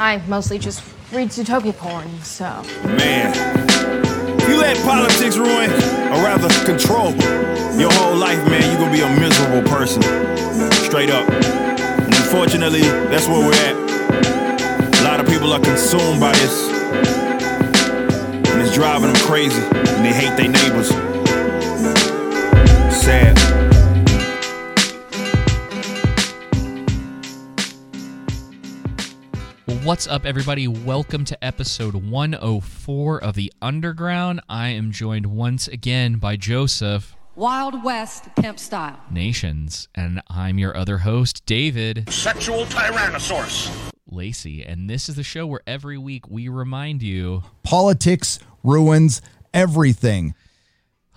I mostly just read Zootopia porn, so. Man, you let politics ruin, or rather control, your whole life, man, you're gonna be a miserable person. Straight up. And unfortunately, that's where we're at. A lot of people are consumed by this. And it's driving them crazy. And they hate their neighbors. Sad. What's up, everybody? Welcome to episode 104 of The Underground. I am joined once again by Joseph Wild West pimp style. Nations, and I'm your other host, David Sexual Tyrannosaurus. Lacey. And this is the show where every week we remind you Politics ruins everything.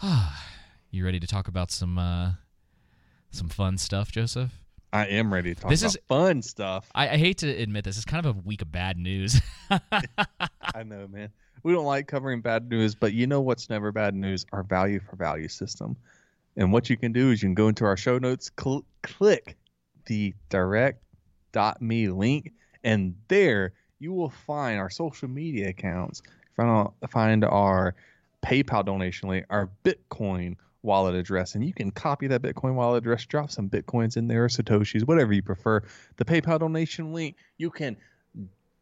you ready to talk about some uh, some fun stuff, Joseph? I am ready to talk This about is- fun stuff. I, I hate to admit this, it's kind of a week of bad news. I know, man. We don't like covering bad news, but you know what's never bad news? Our value for value system. And what you can do is you can go into our show notes, cl- click the direct.me link, and there you will find our social media accounts, find, find our PayPal donation link, our Bitcoin wallet address, and you can copy that Bitcoin wallet address, drop some Bitcoins in there, Satoshis, whatever you prefer. The PayPal donation link, you can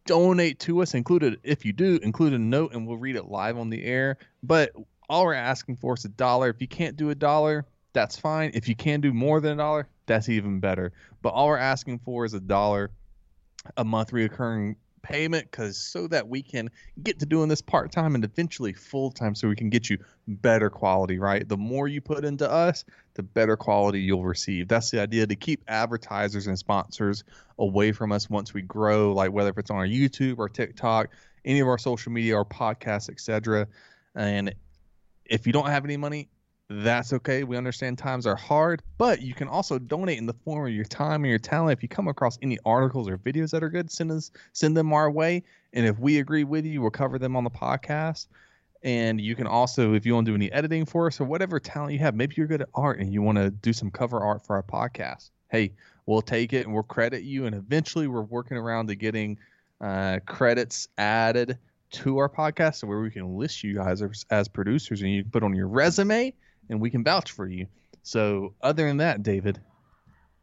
donate to us included if you do include a note and we'll read it live on the air. But all we're asking for is a dollar. If you can't do a dollar that's fine. If you can do more than a dollar that's even better. But all we're asking for is a dollar a month reoccurring payment because so that we can get to doing this part-time and eventually full-time so we can get you better quality right? The more you put into us the better quality you'll receive. That's the idea to keep advertisers and sponsors away from us once we grow like whether if it's on our youtube or tiktok any of our social media or podcasts etc and if you don't have any money that's okay we understand times are hard but you can also donate in the form of your time and your talent. If you come across any articles or videos that are good send us send them our way. And if we agree with you we'll cover them on the podcast. And you can also if you want to do any editing for us or whatever talent you have maybe you're good at art and you want to do some cover art for our podcast. Hey we'll take it and we'll credit you. And eventually we're working around to getting uh, credits added to our podcast so where we can list you guys as, as producers and you can put on your resume and we can vouch for you so other than that david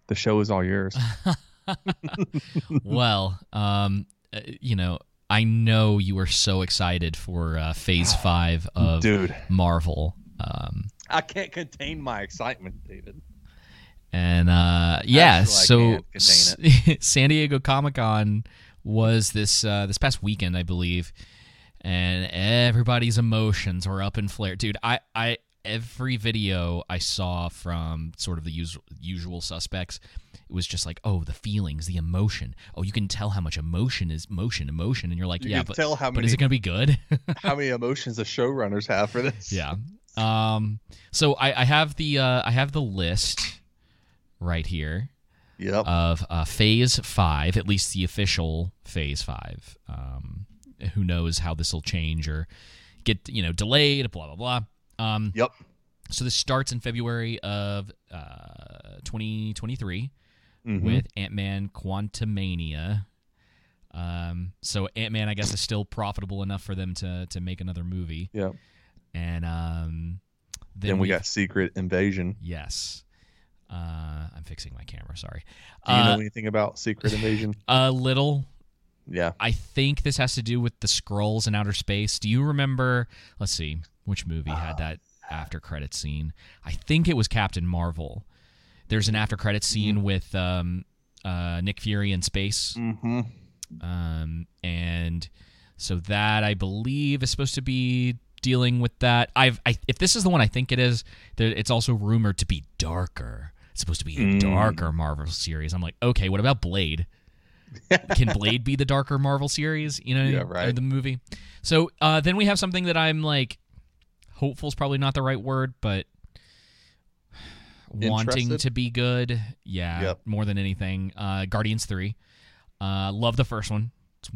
the show is all yours well, um, uh, you know, I know you were so excited for uh, Phase Five of dude Marvel. Um, i can't contain my excitement david and uh, yeah, Actually, so can't contain S- San Diego Comic Con was this uh, this past weekend, I believe, and everybody's emotions were up in flare. Dude, I I every video I saw from sort of the usual usual suspects, it was just like, oh, the feelings, the emotion. Oh, you can tell how much emotion is motion, emotion, and you're like, You yeah, but tell how many, but is it gonna be good? how many emotions the showrunners have for this Yeah. Um. So I, I have the uh, I have the list right here yep of uh, Phase Five, at least the official Phase Five. Um, who knows how this will change or get you know delayed? Blah blah blah. Um. yep So this starts in February of uh, 2023 Mhm. with Ant Man Quantumania. Um, so Ant Man, I guess, is still profitable enough for them to to make another movie. yep And um, then, then we got secret invasion Yes. Uh, I'm fixing my camera. Sorry. Do you know Uh, anything about Secret Invasion? a little. Yeah. I think this has to do with the scrolls in outer space. Do you remember? Let's see, which movie had that after credit scene? I think it was Captain Marvel. There's an after credit scene with um, uh, Nick Fury in space, Mm-hmm. um, and so that I believe is supposed to be dealing with that. I've I, if this is the one I think it is, there, it's also rumored to be darker. It's supposed to be a Mm. darker Marvel series. I'm like, okay, what about Blade? Can Blade be the darker Marvel series? You know, Yeah, or right. the movie. So uh, then we have something that I'm like, hopeful is probably not the right word, but wanting Interested? to be good. Yeah, Yep. more than anything. Uh, Guardians three. Uh, love the first one. It's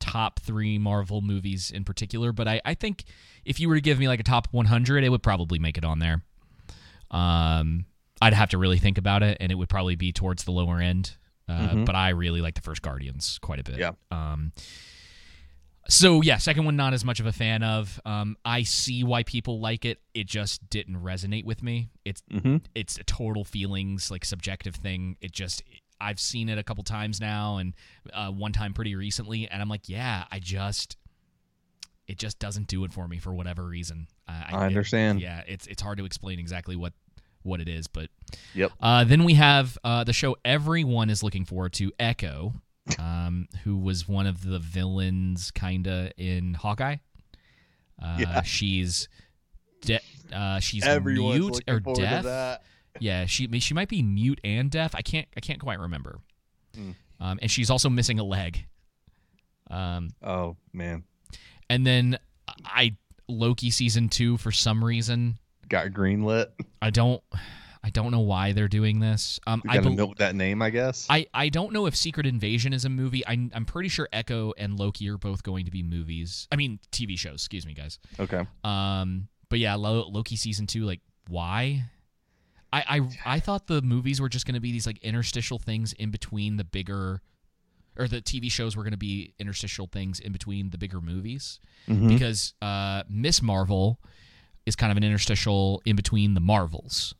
top three Marvel movies in particular, but I, I think if you were to give me like a top 100, it would probably make it on there. Um, I'd have to really think about it, and it would probably be towards the lower end uh, Mhm. but I really like the first Guardians quite a bit. Yeah. Um. So yeah, second one not as much of a fan of. Um, I see why people like it. It just didn't resonate with me. It's Mm-hmm. it's a total feelings like subjective thing. It just I've seen it a couple times now, and uh, one time pretty recently, and I'm like, yeah, I just it just doesn't do it for me for whatever reason. Uh, I understand. yeah, it's it's hard to explain exactly what what it is, but Yep. uh, then we have uh, the show everyone is looking forward to, Echo, um, who was one of the villains, kinda in Hawkeye. Uh, Yeah. She's de- uh, she's Everyone's mute or deaf. Yeah, she she might be mute and deaf. I can't I can't quite remember. Hmm. Um, and she's also missing a leg. Um, Oh man, and then I Loki season two for some reason got greenlit. I don't I don't know why they're doing this. Um, We I gotta bel milk that name, I guess. I, I don't know if Secret Invasion is a movie. I'm, I'm pretty sure Echo and Loki are both going to be movies. I mean, TV shows. Excuse me, guys. okay. Um, but yeah, Lo- Loki season two. Like, why? I, I I thought the movies were just going to be these like interstitial things in between the bigger, or the TV shows were going to be interstitial things in between the bigger movies Mhm. because uh, Miss Marvel is kind of an interstitial in between the Marvels.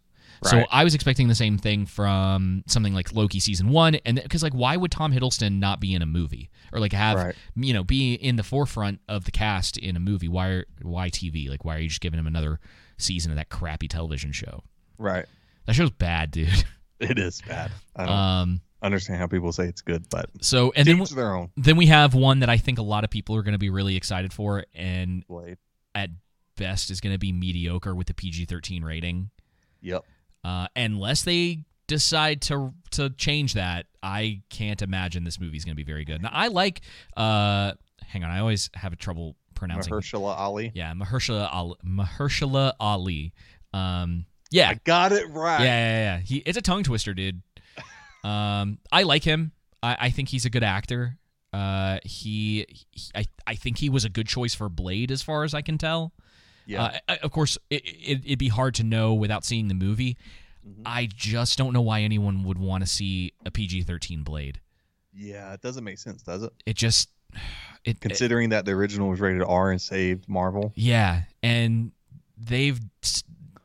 So I was expecting the same thing from something like Loki season one, and because like why would Tom Hiddleston not be in a movie or like have Right. you know be in the forefront of the cast in a movie? Why are, why TV? Like why are you just giving him another season of that crappy television show? Right. That show's bad, dude. It is bad. I don't Um. understand how people say it's good, but So and then own. then we have one that I think a lot of people are going to be really excited for, and Blade. at best is going to be mediocre with the PG thirteen rating. Yep. Uh, unless they decide to to change that, I can't imagine this movie's going to be very good. Now, I like. Uh, hang on, I always have trouble pronouncing. Mahershala Ali. Yeah, Mahershala Ali. Mahershala Ali. Um, yeah, I got it right. yeah, yeah, yeah. He it's a tongue twister, dude. Um, I like him. I, I think he's a good actor. Uh, he, he- I, I think he was a good choice for Blade, as far as I can tell. Yeah. Uh, of course, it, it, it'd be hard to know without seeing the movie. Mm-hmm. I just don't know why anyone would want to see a PG-13 Blade. yeah, it doesn't make sense, does it? It just, it, it- Considering that the original was rated R and saved Marvel. yeah, and they've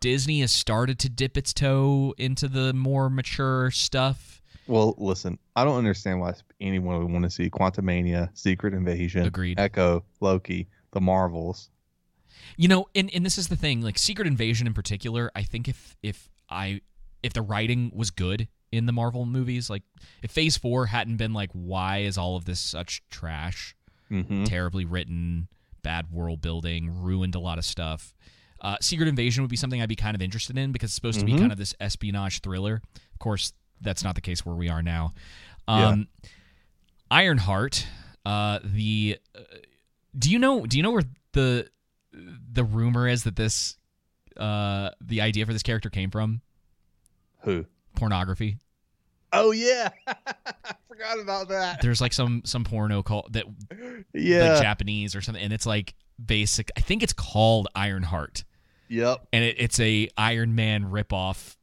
Disney has started to dip its toe into the more mature stuff. Well, listen, I don't understand why anyone would want to see Quantumania, Secret Invasion, Agreed. Echo, Loki, the Marvels. You know, and, and this is the thing, like Secret Invasion in particular, I think if if I if the writing was good in the Marvel movies, like if Phase 4 hadn't been like why is all of this such trash, Mm-hmm. terribly written, bad world building, ruined a lot of stuff. Uh, Secret Invasion would be something I'd be kind of interested in because it's supposed to be Mhm. kind of this espionage thriller. Of course, that's not the case where we are now. Yeah. Um, Ironheart, uh, the uh, do you know do you know where the the rumor is that this uh, the idea for this character came from? Who? Pornography. Oh yeah, I forgot about that. There's like some some porno called that Yeah. like Japanese or something, and it's like basic. I think it's called Ironheart. yep. and it, it's a Iron Man ripoff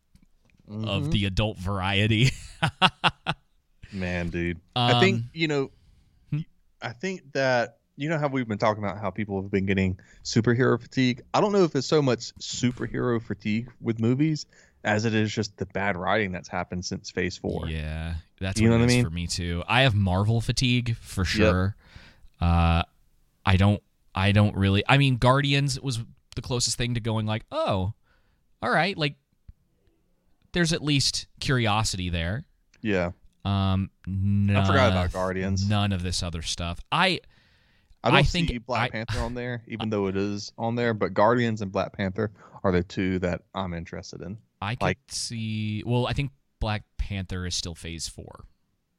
Mm-hmm. of the adult variety. Man, dude. I think Um, you know. hmm? I think that you know how we've been talking about how people have been getting superhero fatigue. I don't know if it's so much superhero fatigue with movies as it is just the bad writing that's happened since Phase Four. yeah, that's You what know what I mean? for me too. I have Marvel fatigue for sure. Uh, I don't. I don't really. I mean, Guardians was the closest thing to going like, oh, all right, like there's at least curiosity there. Yeah. Um, none, I forgot about Guardians. None of this other stuff. I I don't I see think Black I- Panther on there, even though it is on there. But Guardians and Black Panther are the two that I'm interested in. I could Like- see. Well, I think Black Panther is still Phase Four.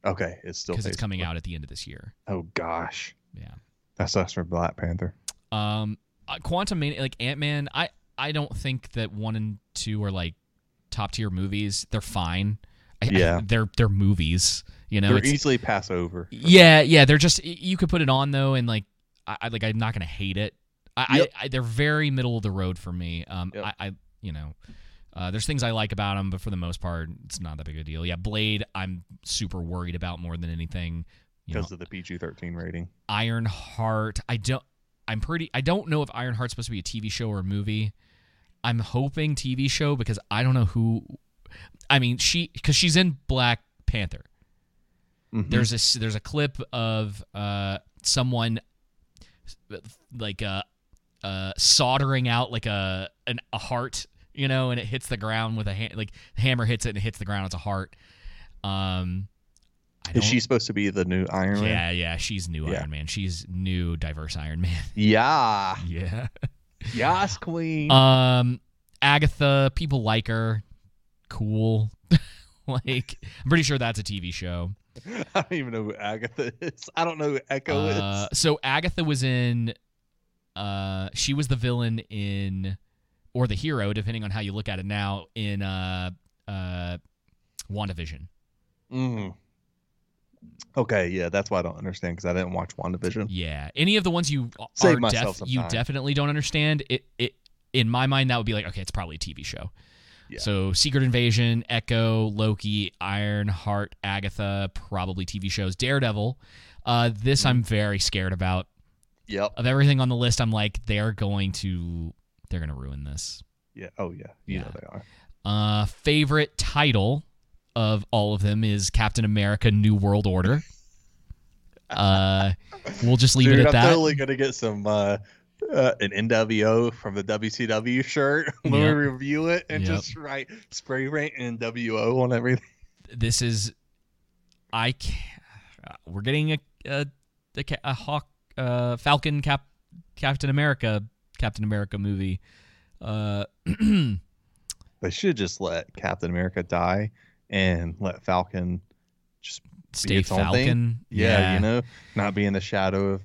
Okay, it's still because it's coming four. out at the end of this year. Oh gosh, Yeah. that sucks for Black Panther. Um, uh, Quantumania, like Ant Man, I I don't think that one and two are like top tier movies. They're fine. I, I- Yeah. they're they're movies. You know, They're easily pass over. yeah, yeah. They're just you could put it on though, and like I, I like I'm not gonna hate it. I, Yep. I, I they're very middle of the road for me. Um, Yep. I, I you know, Uh, there's things I like about them, but for the most part, it's not that big a deal. Yeah, Blade, I'm super worried about more than anything. Because of the PG-13 rating. Ironheart. I don't. I'm pretty. I don't know if Ironheart's supposed to be a TV show or a movie. I'm hoping TV show because I don't know who. I mean, she because she's in Black Panther. Mhm. There's a s- there's a clip of uh someone like uh uh soldering out like a an, a heart, you know, and it hits the ground with a hand like hammer hits it and it hits the ground. It's a heart. Um, Is she supposed to be the new Iron Man? yeah, yeah, she's new Yeah. Iron Man. She's new diverse Iron Man. Yeah. yeah. Yes, Queen. Um, Agatha, people like her. Cool. like, I'm pretty sure that's a TV show. I don't even know who Agatha is. I don't know who Echo Uh, is. so Agatha was in. Uh, she was the villain in, or the hero, depending on how you look at it now. In uh, uh, WandaVision. Mm. Okay, yeah, that's why I don't understand because I didn't watch WandaVision. Yeah, any of the ones you Save are def- you definitely don't understand. It it in my mind that would be like okay, it's probably a TV show. Yeah. So Secret Invasion, Echo, Loki, Ironheart, Agatha, probably TV shows. Daredevil. Uh, this. I'm very scared about. Yep. Of everything on the list, I'm like they're going to they're going to ruin this. Yeah. Oh yeah. You know Yeah. they are. Uh, favorite title of all of them is Captain America: New World Order. Uh, we'll just leave Dude, it at I'm that. totally gonna get some uh, uh, an NWO from the WCW shirt when Yep. we review it, and Yep. just write spray paint NWO on everything. this is I can't, we're getting a a, a, a hawk uh Falcon Cap Captain America Captain America movie. Uh They should just let Captain America die and let Falcon just Stay its own thing. Falcon. yeah, you know, not be in the shadow of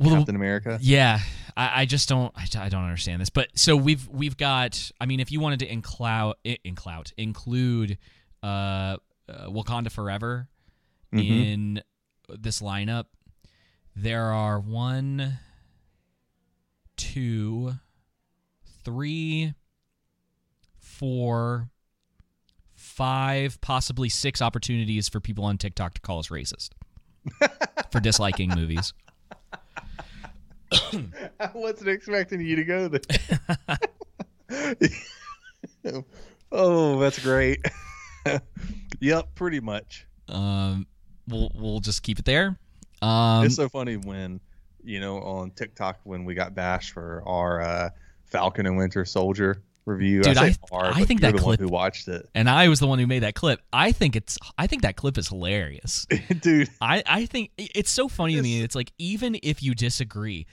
Well, Captain America. Yeah, I, I just don't I, I don't understand this. But so we've we've got I mean if you wanted to incloud incloud include uh, uh Wakanda Forever Mhm. in this lineup, there are one, two, three, four, five, possibly six opportunities for people on TikTok to call us racist for disliking movies. I wasn't expecting you to go there. oh, that's great. yep, pretty much. Um, we'll we'll just keep it there. Um, it's so funny when, you know, on TikTok when we got bashed for our uh, Falcon and Winter Soldier review. Dude, I, I- our, I think that the one clip- who watched it, and I was the one who made that clip. I think it's I think that clip is hilarious. dude. I I think it's so funny to me. It's like even if you disagree,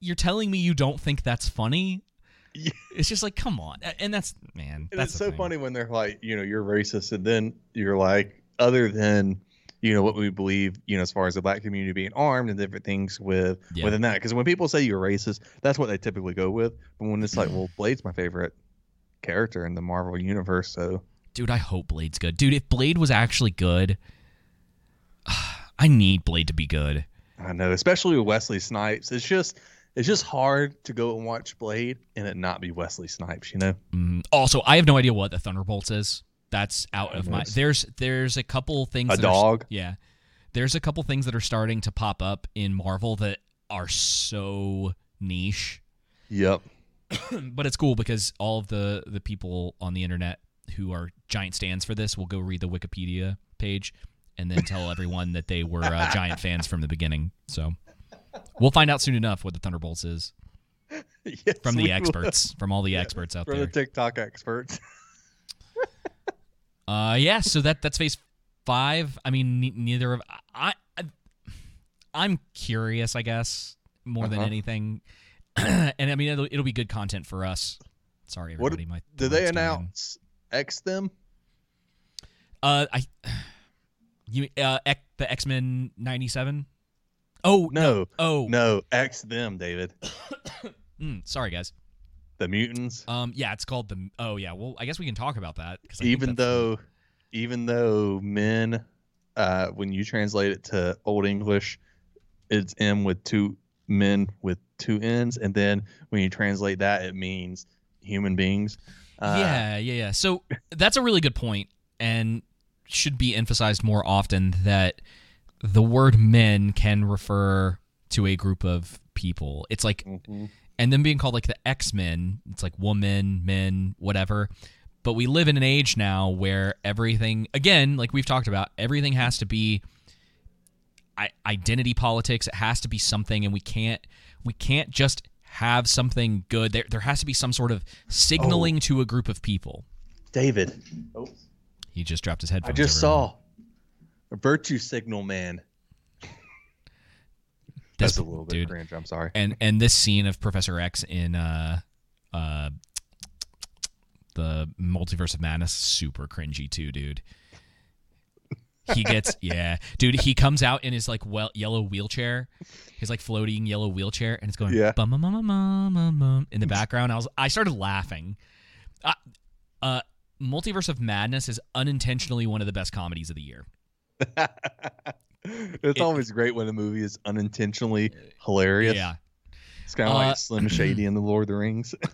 you're telling me you don't think that's funny. Yeah. It's just like come on, and that's man. And that's it's so thing. funny when they're like, you know, you're racist, and then you're like, other than, you know, what we believe, you know, as far as the black community being armed and different things with Yeah. within that, because when people say you're racist, that's what they typically go with. But when it's like, well, Blade's my favorite character in the Marvel universe, so Dude, I hope Blade's good. Dude, if Blade was actually good, I need Blade to be good. I know, especially with Wesley Snipes, it's just. It's just hard to go and watch Blade and it not be Wesley Snipes, you know? Mm, also, I have no idea what the Thunderbolts is. That's out of my. There's there's a couple things. A that are- dog? yeah, there's a couple things that are starting to pop up in Marvel that are so niche, Yep. but it's cool because all of the the people on the internet who are giant stands for this will go read the Wikipedia page and then tell everyone that they were uh, giant fans from the beginning. So we'll find out soon enough what the Thunderbolts is Yes, from the will. experts, from all the experts out From there. From the TikTok experts. Uh, yeah. So that that's phase five. I mean, ne- neither of I, I. I'm curious, I guess, more than Uh-huh. anything, and I mean, it'll, it'll be good content for us. Sorry, What everybody. my did they in. announce X them? Uh, I. You uh, X, the X Men '97. Oh No. Oh No, X them, David. mm, sorry, guys. The mutants. Um, yeah, it's called the. Oh yeah. Well, I guess we can talk about that. 'cause I think even though even though men uh when you translate it to old English, it's M with two men with two N's, and then when you translate that it means human beings. Uh, yeah, yeah, yeah. So that's a really good point, and should be emphasized more often that the word men can refer to a group of people. It's like, mhm. And then being called like the X Men. It's like woman, men, whatever. But we live in an age now where everything, again, like we've talked about, everything has to be identity politics. It has to be something, and we can't we can't just have something good. There there has to be some sort of signaling oh. to a group of people. David. Oh, He just dropped his head I just everyone. saw a virtue signal man. This- That's a little bit dude. cringe. I'm sorry. And and this scene of Professor X in uh uh the Multiverse of Madness is super cringy too, dude. He gets yeah, dude. He comes out in his like well yellow wheelchair, his like floating yellow wheelchair, and it's going Yeah. bum bum bum bum bum bum bum in the background. I was I started laughing. Uh, uh, Multiverse of Madness is unintentionally one of the best comedies of the year. it's always great when a movie is unintentionally hilarious. Yeah. It's kind of Uh, like Slim Shady in The Lord of the Rings.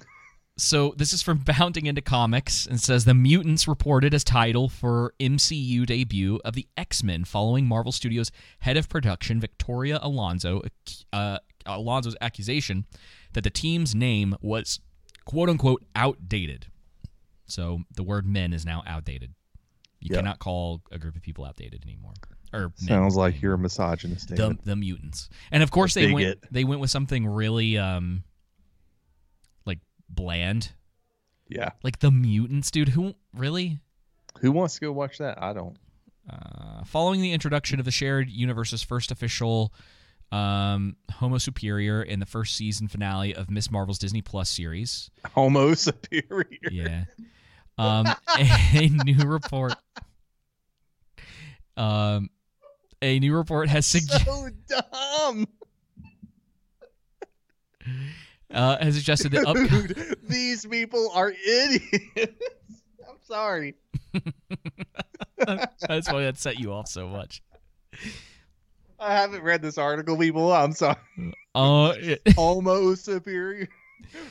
So this is from Bounding into Comics and says the mutants reported as title for MCU debut of the X-Men following Marvel Studios head of production Victoria Alonso uh, Alonso's accusation that the team's name was quote unquote outdated. So the word men is now outdated. You cannot call a group of people outdated anymore. Or Sounds like you're a misogynist, the, the mutants. And of course they Dig went it. they went with something really um like bland. Yeah. Like the mutants, dude. Who really? Who wants to go watch that? I don't. Uh, following the introduction of the shared universe's first official um, Homo Superior in the first season finale of Miss Marvel's Disney Plus series, Homo superior. yeah, um, a new report, um, a new report has suggested. So dumb. uh, has suggested that up- Dude, these people are idiots. I'm sorry. That's why that set you off so much. I haven't read this article, people. I'm sorry. Uh, it- Homo superior.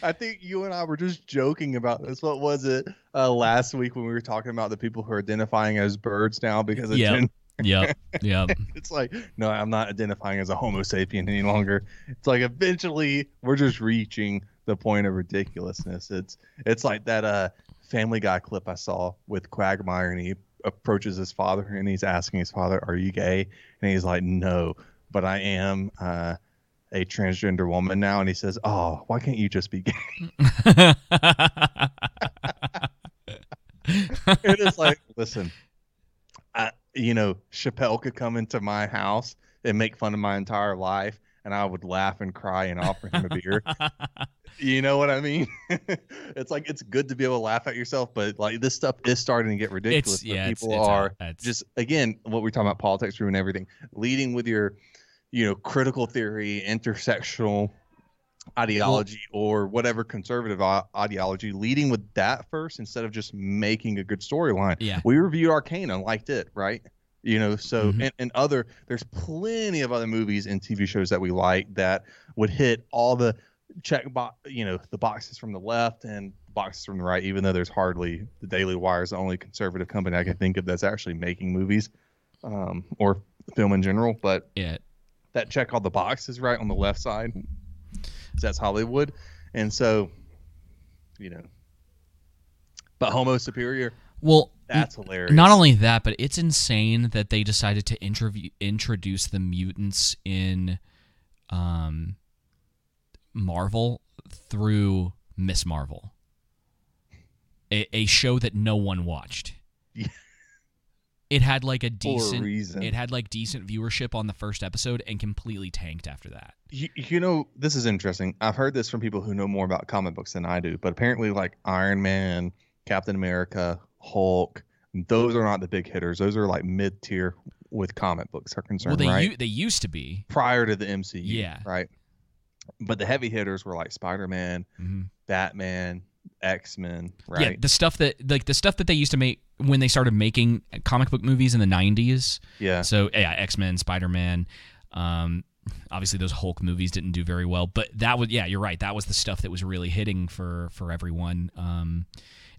I think you and I were just joking about this. What was it uh, last week when we were talking about the people who are identifying as birds now because of Yep. gender? Yep, yep. It's like, no, I'm not identifying as a Homo sapien any longer. It's like eventually we're just reaching the point of ridiculousness. It's it's like that uh Family Guy clip I saw with Quagmire, and he approaches his father and he's asking his father, "Are you gay?" And he's like, "No, but I am uh, a transgender woman now." And he says, "Oh, why can't you just be gay?" it is like, listen, you know, Chappelle could come into my house and make fun of my entire life, and I would laugh and cry and offer him a beer. you know what I mean? it's like it's good to be able to laugh at yourself, but like this stuff is starting to get ridiculous. It's yeah, people it's are just again what we're talking about politics room and everything. Leading with your, you know, critical theory, intersectional ideology or whatever conservative ideology leading with that first instead of just making a good storyline Yeah. we reviewed arcane and liked it right you know so Mhm. and, and other there's plenty of other movies and tv shows that we like that would hit all the check box you know the boxes from the left and boxes from the right even though there's hardly the daily wire is the only conservative company i can think of that's actually making movies um, or film in general but yeah. that check all the boxes right on the left side. That's Hollywood, and so, you know, but Homo Superior, Well, that's hilarious. Not only that, but it's insane that they decided to interview, introduce the mutants in um, Marvel through Miss Marvel, a, a show that no one watched. Yeah. It had like a for a decent. It had like decent viewership on the first episode and completely tanked after that. you, you know, this is interesting. I've heard this from people who know more about comic books than I do, but apparently, like Iron Man, Captain America, Hulk, those are not the big hitters. Those are like mid tier with comic books are concerned, Well, they right? u- they used to be. Prior to the MCU, Yeah. right. But the heavy hitters were like Spider Man, Mhm. Batman, X Men, right? Yeah, the stuff that like the stuff that they used to make when they started making comic book movies in the '90s. yeah. So yeah, X Men, Spider Man, um, obviously those Hulk movies didn't do very well, but that was yeah, you're right. That was the stuff that was really hitting for for everyone. Um,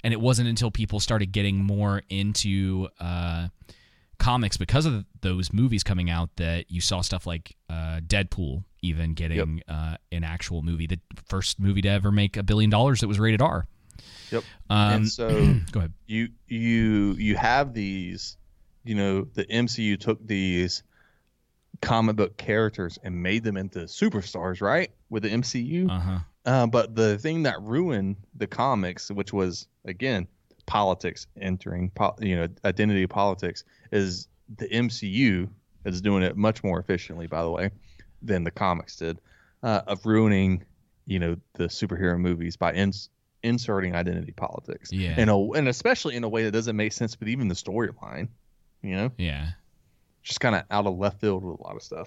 and it wasn't until people started getting more into uh, comics because of those movies coming out that you saw stuff like uh, Deadpool even getting uh, an actual movie, the first movie to ever make a billion dollars that was rated R. Yep. Um, and so go ahead. you you you have these, you know, the MCU took these comic book characters and made them into superstars, right? With the MCU. Uh huh. Uh, but the thing that ruined the comics, which was again politics entering, po- you know, identity politics, is the MCU is doing it much more efficiently, by the way, than the comics did, uh, of ruining, you know, the superhero movies by ins- inserting identity politics, Yeah. and a, and especially in a way that doesn't make sense with even the storyline, you know, Yeah. just kind of out of left field with a lot of stuff.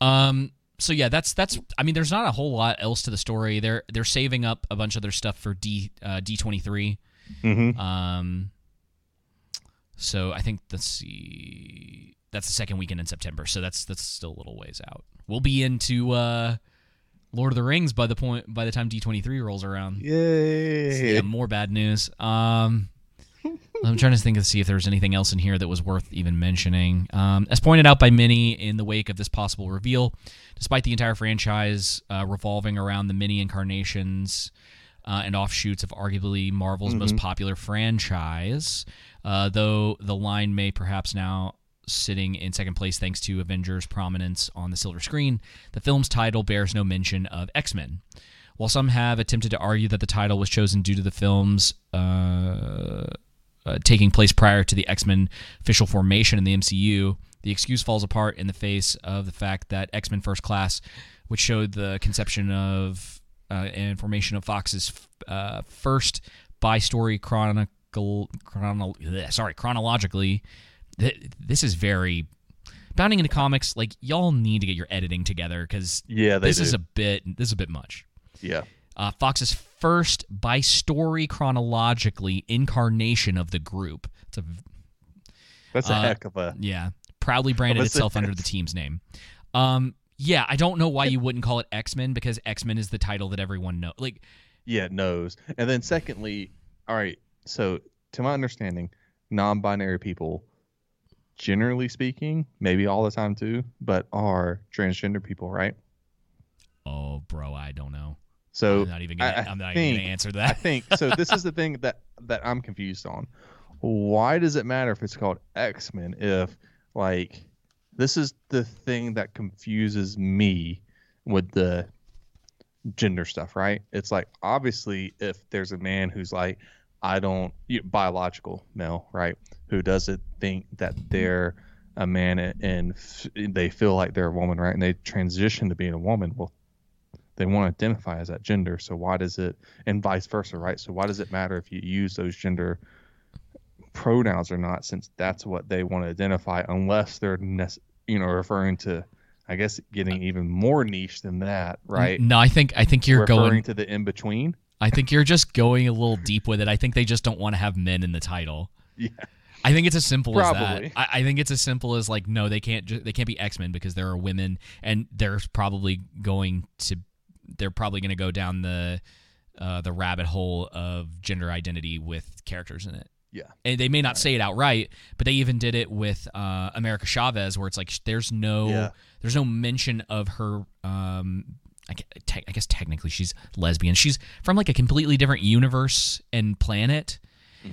Um. So yeah, that's that's. I mean, there's not a whole lot else to the story. They're they're saving up a bunch of their stuff for D uh, D twenty three. Mm-hmm. Um. So I think let's see. That's the second weekend in September. So that's that's still a little ways out. We'll be into uh, Lord of the Rings by the point by the time D twenty three rolls around. Yay! Yeah, more bad news. Um, I'm trying to think to see if there was anything else in here that was worth even mentioning. Um, as pointed out by many in the wake of this possible reveal, despite the entire franchise uh, revolving around the mini incarnations uh, and offshoots of arguably Marvel's most popular franchise, uh, though the line may perhaps now sitting in second place thanks to Avengers' prominence on the silver screen, the film's title bears no mention of X Men. While some have attempted to argue that the title was chosen due to the film's uh, uh, taking place prior to the X Men official formation in the MCU, the excuse falls apart in the face of the fact that X Men First Class, which showed the conception of uh, and formation of Fox's uh, first by story chronicle, chrono, sorry, chronologically, th- this is very. Bounding into comics, like y'all need to get your editing together because Yeah, this is a bit this is a bit much Yeah. uh, Fox's first by story chronologically incarnation of the group. It's a That's a Uh, heck of a yeah, proudly branded itself under the team's name. Um, yeah, I don't know why you wouldn't call it X Men because X Men is the title that everyone knows. Like, yeah knows. And then secondly, all right. So to my understanding, non-binary people, generally speaking, maybe all the time too, but are transgender people, right? oh, bro, I don't know. So I'm not even gonna. I- I I'm not think- even gonna answer that. I think so. This is the thing that that I'm confused on. Why does it matter if it's called X Men? If like this is the thing that confuses me with the gender stuff, right? It's like obviously if there's a man who's like I don't biological male, right, who doesn't think that they're a man and f- they feel like they're a woman, right, and they transition to being a woman, well, they want to identify as that gender. So why does it, and vice versa, right? So why does it matter if you use those gender pronouns or not, since that's what they want to identify, unless they're, you know, referring to, I guess, getting even more niche than that, right? No, I think I think you're referring going. to the in between. I think you're just going a little deep with it. I think they just don't want to have men in the title. Yeah. I think it's as simple as that. I, I think it's as simple as like, no, they can't. Ju- they can't be X Men because there are women, and they're probably going to. They're probably going to go down the, uh, the rabbit hole of gender identity with characters in it. Yeah. And they may not say it outright, but they even did it with uh, America Chavez, where it's like there's no Yeah. there's no mention of her. Um, I, te- I guess technically she's lesbian. She's from like a completely different universe and planet.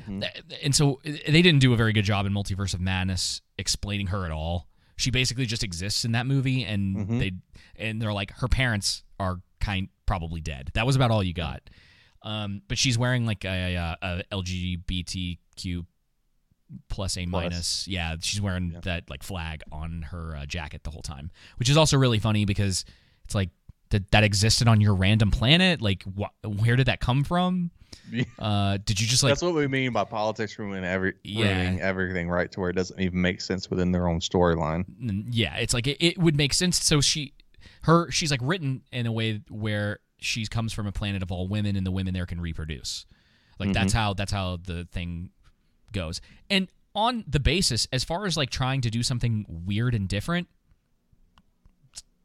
Th- And so uh, they didn't do a very good job in Multiverse of Madness explaining her at all. She basically just exists in that movie, and they and they're like her parents are kind probably dead. That was about all you got. Um, but she's wearing like a, a, a LGBTQ plus A minus. Yeah, she's wearing that like flag on her uh, jacket the whole time, which is also really funny because it's like that that existed on your random planet. Like, wh- where did that come from? Uh, did you just like That's what we mean by politics ruining every Yeah. ruining everything, right? To where it doesn't even make sense within their own storyline. Yeah it's like it, it would make sense so she her she's like written in a way where she comes from a planet of all women and the women there can reproduce like that's how that's how the thing goes and on the basis as far as like trying to do something weird and different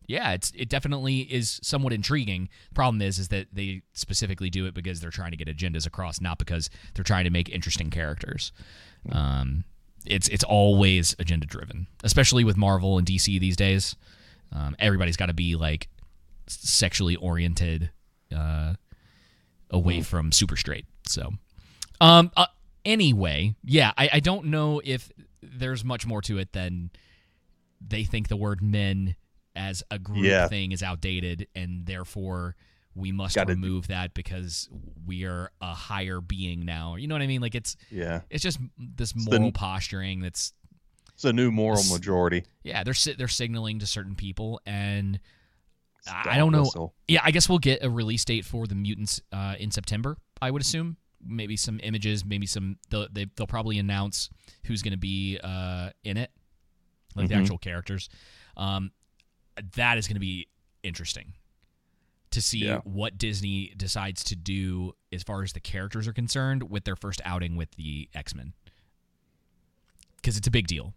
yeah, it's it definitely is somewhat intriguing. Problem is, is that they specifically do it because they're trying to get agendas across, not because they're trying to make interesting characters. Um, it's it's always agenda driven, especially with Marvel and DC these days. Um, everybody's got to be like sexually oriented, uh, away from super straight. So, um, uh, anyway, yeah, I, I don't know if there's much more to it than they think the word men as a group Yeah. thing is outdated and therefore we must Gotta- remove that because we are a higher being now. You know what I mean? Like it's Yeah. it's just this the- moral posturing that's It's a new moral majority. yeah, they're they're signaling to certain people and I don't know. whistle. Yeah, I guess we'll get a release date for the mutants uh, in September. I would assume maybe some images, maybe some. They'll, they, they'll probably announce who's going to be uh, in it, like the Mhm. actual characters. Um, that is going to be interesting to see Yeah. what Disney decides to do as far as the characters are concerned with their first outing with the X Men, because it's a big deal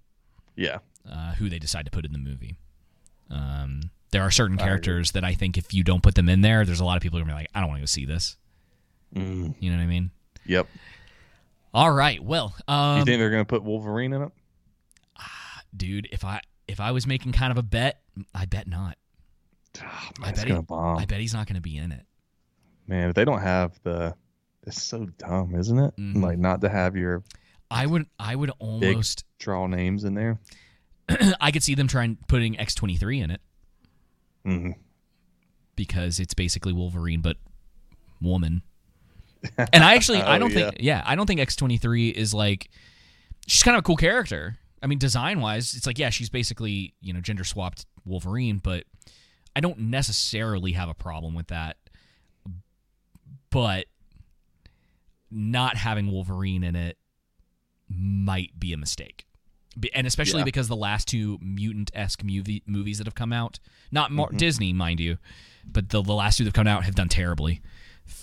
Yeah. uh, who they decide to put in the movie. Um, there are certain characters that I think if you don't put them in there, there's a lot of people who are gonna be like, I don't want to go see this. Mm, You know what I mean? yep. All right. Well, you um, think they're gonna put Wolverine in it? dude, if I if I was making kind of a bet, I bet not. Oh, I man, it's bet he- gonna bomb. I bet he's not going to be in it. Man, if they don't have the, it's so dumb, isn't it? Mhm. Like not to have your I would I would almost draw names in there. I could see them trying putting X twenty three in it hmm because it's basically Wolverine but woman. And I actually I Oh, don't think yeah I don't think X twenty three is like she's kind of a cool character. I mean design wise it's like yeah she's basically you know gender swapped Wolverine but I don't necessarily have a problem with that. But not having Wolverine in it might be a mistake. And especially Yeah. because the last two mutant esque movie, movies that have come out, not Mar- Mm-hmm. Disney, mind you, but the, the last two that have come out have done terribly.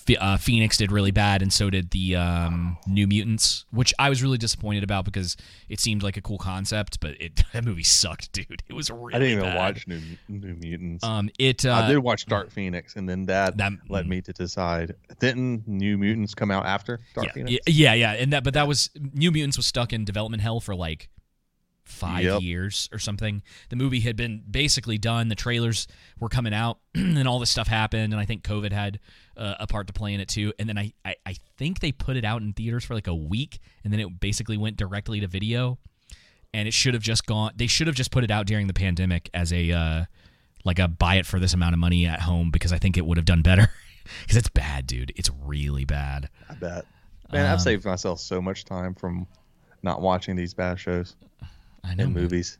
Ph- uh, Phoenix did really bad, and so did the um, New Mutants, which I was really disappointed about because it seemed like a cool concept, but it that movie sucked, dude. It was really I didn't even bad. watch New New Mutants. Um, it uh, I did watch Dark Phoenix, and then that, that- led me to decide. Didn't New Mutants come out after Dark yeah, Phoenix? yeah, yeah, and that, but that was New Mutants was stuck in development hell for like five Yep. years or something. The movie had been basically done. The trailers were coming out, and all this stuff happened. And I think COVID had uh, a part to play in it too. And then I, I, I think they put it out in theaters for like a week, and then it basically went directly to video. And it should have just gone. They should have just put it out during the pandemic as a uh, like a buy it for this amount of money at home because I think it would have done better. Because it's bad, dude. It's really bad. I bet. Man, Um, I've saved myself so much time from not watching these bad shows I know. and movies.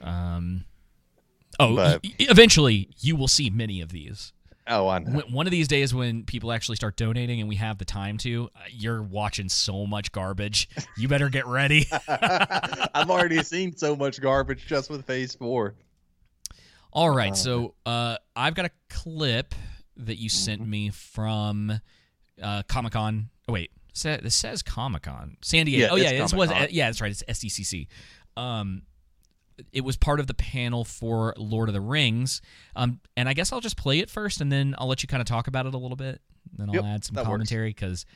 Um, oh, But- eventually you will see many of these. Oh, I know. One of these days, when people actually start donating and we have the time to, uh, you're watching so much garbage. You better get ready. I've already seen so much garbage just with Phase Four. All right, so uh, I've got a clip that you sent Mm-hmm. me from uh, Comic Con. Oh wait, sa- this says Comic Con, San Diego. Yeah, oh yeah, this was yeah, that's right. It's SDCC. Um, it was part of the panel for Lord of the Rings. Um, and I guess I'll just play it first, and then I'll let you kind of talk about it a little bit. Then I'll add some commentary because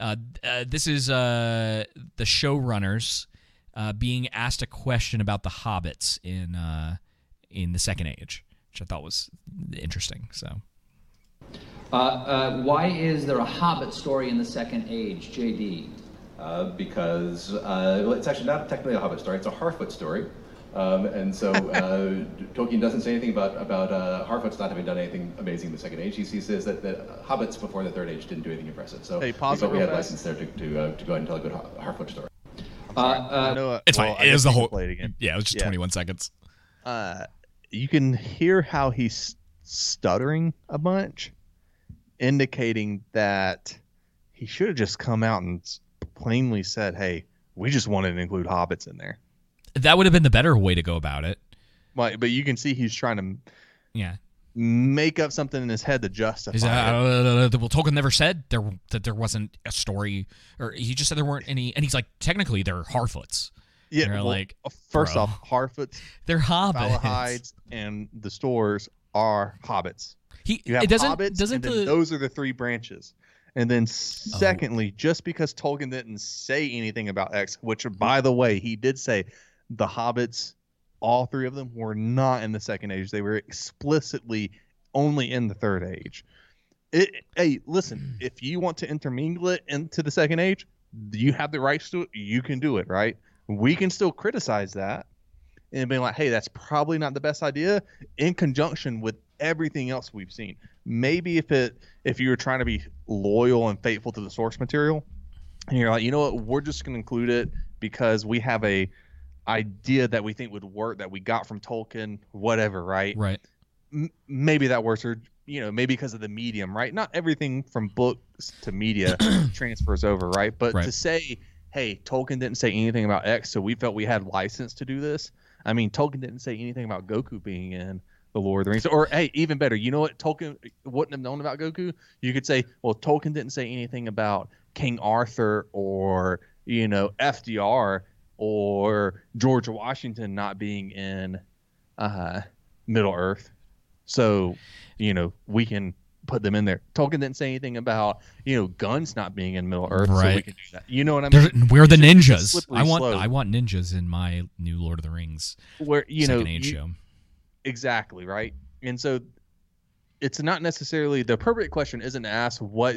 uh, uh, this is uh, the showrunners uh, being asked a question about the hobbits in uh, in the Second Age, which I thought was interesting. So. Uh, uh, why is there a Hobbit story in the Second Age, JD? uh, because uh, well, it's actually not technically a Hobbit story; it's a Harfoot story. Um, and so uh, Tolkien doesn't say anything about about uh, Harfoots not having done anything amazing in the Second Age. He, he says that, that hobbits before the Third Age didn't do anything impressive. So Hey, pause we we had fast. license there to to, uh, to go ahead and tell a good Harfoot story. Uh, uh, I know It's well, fine. I It was the we can whole. Play it again. Yeah, it was just Yeah. 21 seconds. Uh, you can hear how he's stuttering a bunch, indicating that he should have just come out and plainly said, "Hey, we just wanted to include hobbits in there." That would have been the better way to go about it. Like, but you can see he's trying to Yeah. make up something in his head to justify. That, it. uh, well, Tolkien never said there that there wasn't a story, or he just said there weren't any. And he's like, technically, they're Harfoots. Yeah, well, like, uh, first bro. off, Harfoots, They're hobbits. Falahides, and the stores are hobbits. He You have it doesn't hobbits, doesn't and then the those are the three branches. And then Oh. secondly, just because Tolkien didn't say anything about X, which by the way, he did say the hobbits, all three of them were not in the second age. They were explicitly only in the third age. It, hey, listen, hmm. if you want to intermingle it into the second age, you have the rights to it. You can do it, right? We can still criticize that and being like, hey, that's probably not the best idea in conjunction with everything else we've seen. Maybe if it if you were trying to be loyal and faithful to the source material, and you're like, you know what, we're just gonna include it because we have a idea that we think would work that we got from Tolkien, whatever, right? right. M- maybe that works, or you know, maybe because of the medium, right? Not everything from books to media transfers over, right? But Right. to say, hey, Tolkien didn't say anything about X, so we felt we had license to do this. I mean, Tolkien didn't say anything about Goku being in the Lord of the Rings, or hey, even better, you know what Tolkien wouldn't have known about Goku? You could say, well, Tolkien didn't say anything about King Arthur or you know FDR or George Washington not being in uh, Middle Earth. So, you know, we can put them in there. Tolkien didn't say anything about, you know, guns not being in Middle Earth, so we Right. can do that. You know what I They're- mean? we're the It's ninjas. I want slope I want ninjas in my new Lord of the Rings where you know second age you- show. Exactly right, and so it's not necessarily the appropriate question isn't to ask what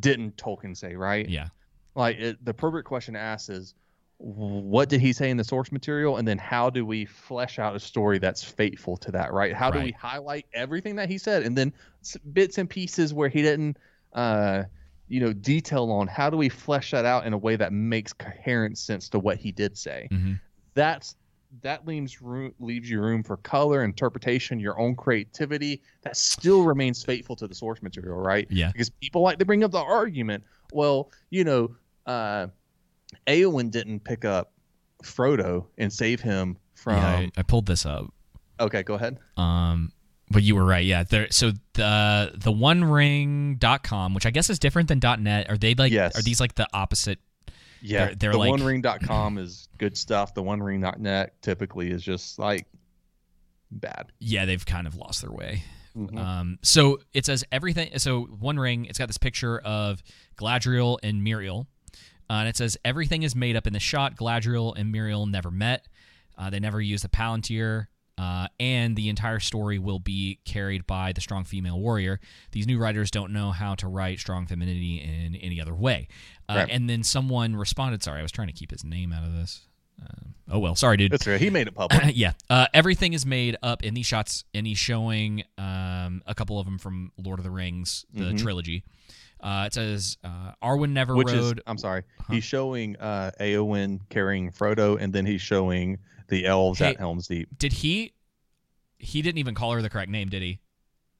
didn't Tolkien say, right? Yeah. Like it, the appropriate question to ask is what did he say in the source material and then how do we flesh out a story that's faithful to that right how do we highlight everything that he said and then bits and pieces where he didn't uh you know detail on how do we flesh that out in a way that makes coherent sense to what he did say Mhm. that's that leaves room leaves you room for color interpretation your own creativity that still remains faithful to the source material right Yeah. because people like to bring up the argument well you know uh Eowyn didn't pick up Frodo and save him from yeah, I, I pulled this up. okay go ahead Um, but you were right. Yeah. There. So the the One Ring.com, which I guess is different than .net. Are they like? Yes. Are these like the opposite? Yeah They're- they're the like- one ring.com is good stuff the one ring.net typically is just like bad Yeah, they've kind of lost their way. Mhm. Um, so it says everything. So One Ring. It's got this picture of Galadriel and Miriel, uh, and it says everything is made up in the shot. Galadriel and Miriel never met. Uh, they never used the Palantir. Uh, and the entire story will be carried by the strong female warrior. These new writers don't know how to write strong femininity in any other way. Uh, Right. And then someone responded. Sorry, I was trying to keep his name out of this. Um oh well, sorry, dude. that's right he made it public yeah, uh, everything is made up in these shots, and he's showing um, a couple of them from Lord of the Rings, the Mhm. trilogy. Uh, it says uh, Arwen never which rode. is i'm sorry he's showing uh Eowyn carrying Frodo and then he's showing the elves Hey, at Helm's Deep Did he? He didn't even call her the correct name, did he?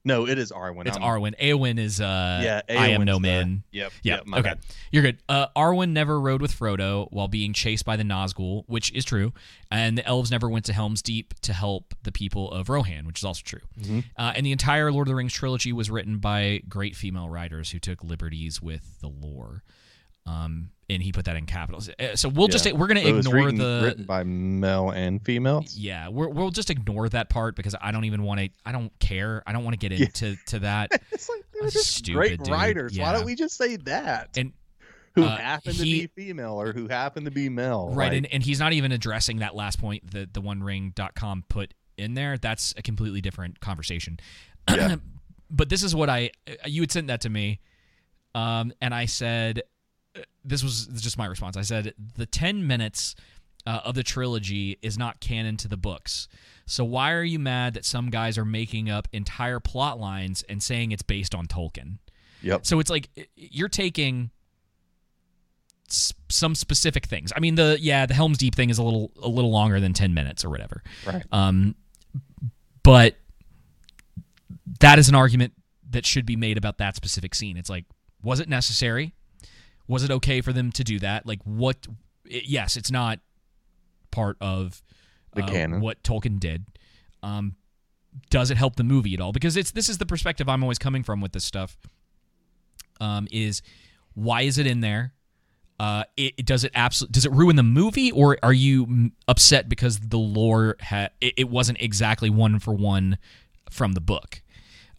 no it is Arwen It's I'm- Arwen. Eowyn is uh, yeah I am no the- man. yep Yeah. yep, okay. bad. You're good. Uh, Arwen never rode with Frodo while being chased by the Nazgul, which is true, and the elves never went to Helm's Deep to help the people of Rohan, which is also true. Mm-hmm. Uh, and the entire Lord of the Rings trilogy was written by great female writers who took liberties with the lore. Um, and he put that in capitals. Uh, So we'll just Yeah. we're going to So ignore written, the written by male and females yeah, we're, we'll just ignore that part because I don't even want to. I don't care. I don't want to get into to that. it's like they're just stupid, great dude. writers why don't we just say that And who uh, happen to be female or who happen to be male right, like- and, and he's not even addressing that last point that the One Ring.com put in there. That's a completely different conversation. Yeah. but this is what I you had sent that to me, um, and I said uh, this was just my response. I said the ten minutes uh, of the trilogy is not canon to the books. So why are you mad that some guys are making up entire plot lines and saying it's based on Tolkien? yep So it's like you're taking some specific things. I mean, the yeah, the Helm's Deep thing is a little a little longer than ten minutes or whatever. Right. Um, but that is an argument that should be made about that specific scene. It's like, was it necessary? Was it okay for them to do that? Like, what? i yes, it's not part of The uh, canon. what Tolkien did. Um, does it help the movie at all? Because it's this is the perspective I'm always coming from with this stuff. Um, is why is it in there? uh, it, it does it absolutely does it ruin the movie, or are you upset because the lore had it, it wasn't exactly one for one from the book?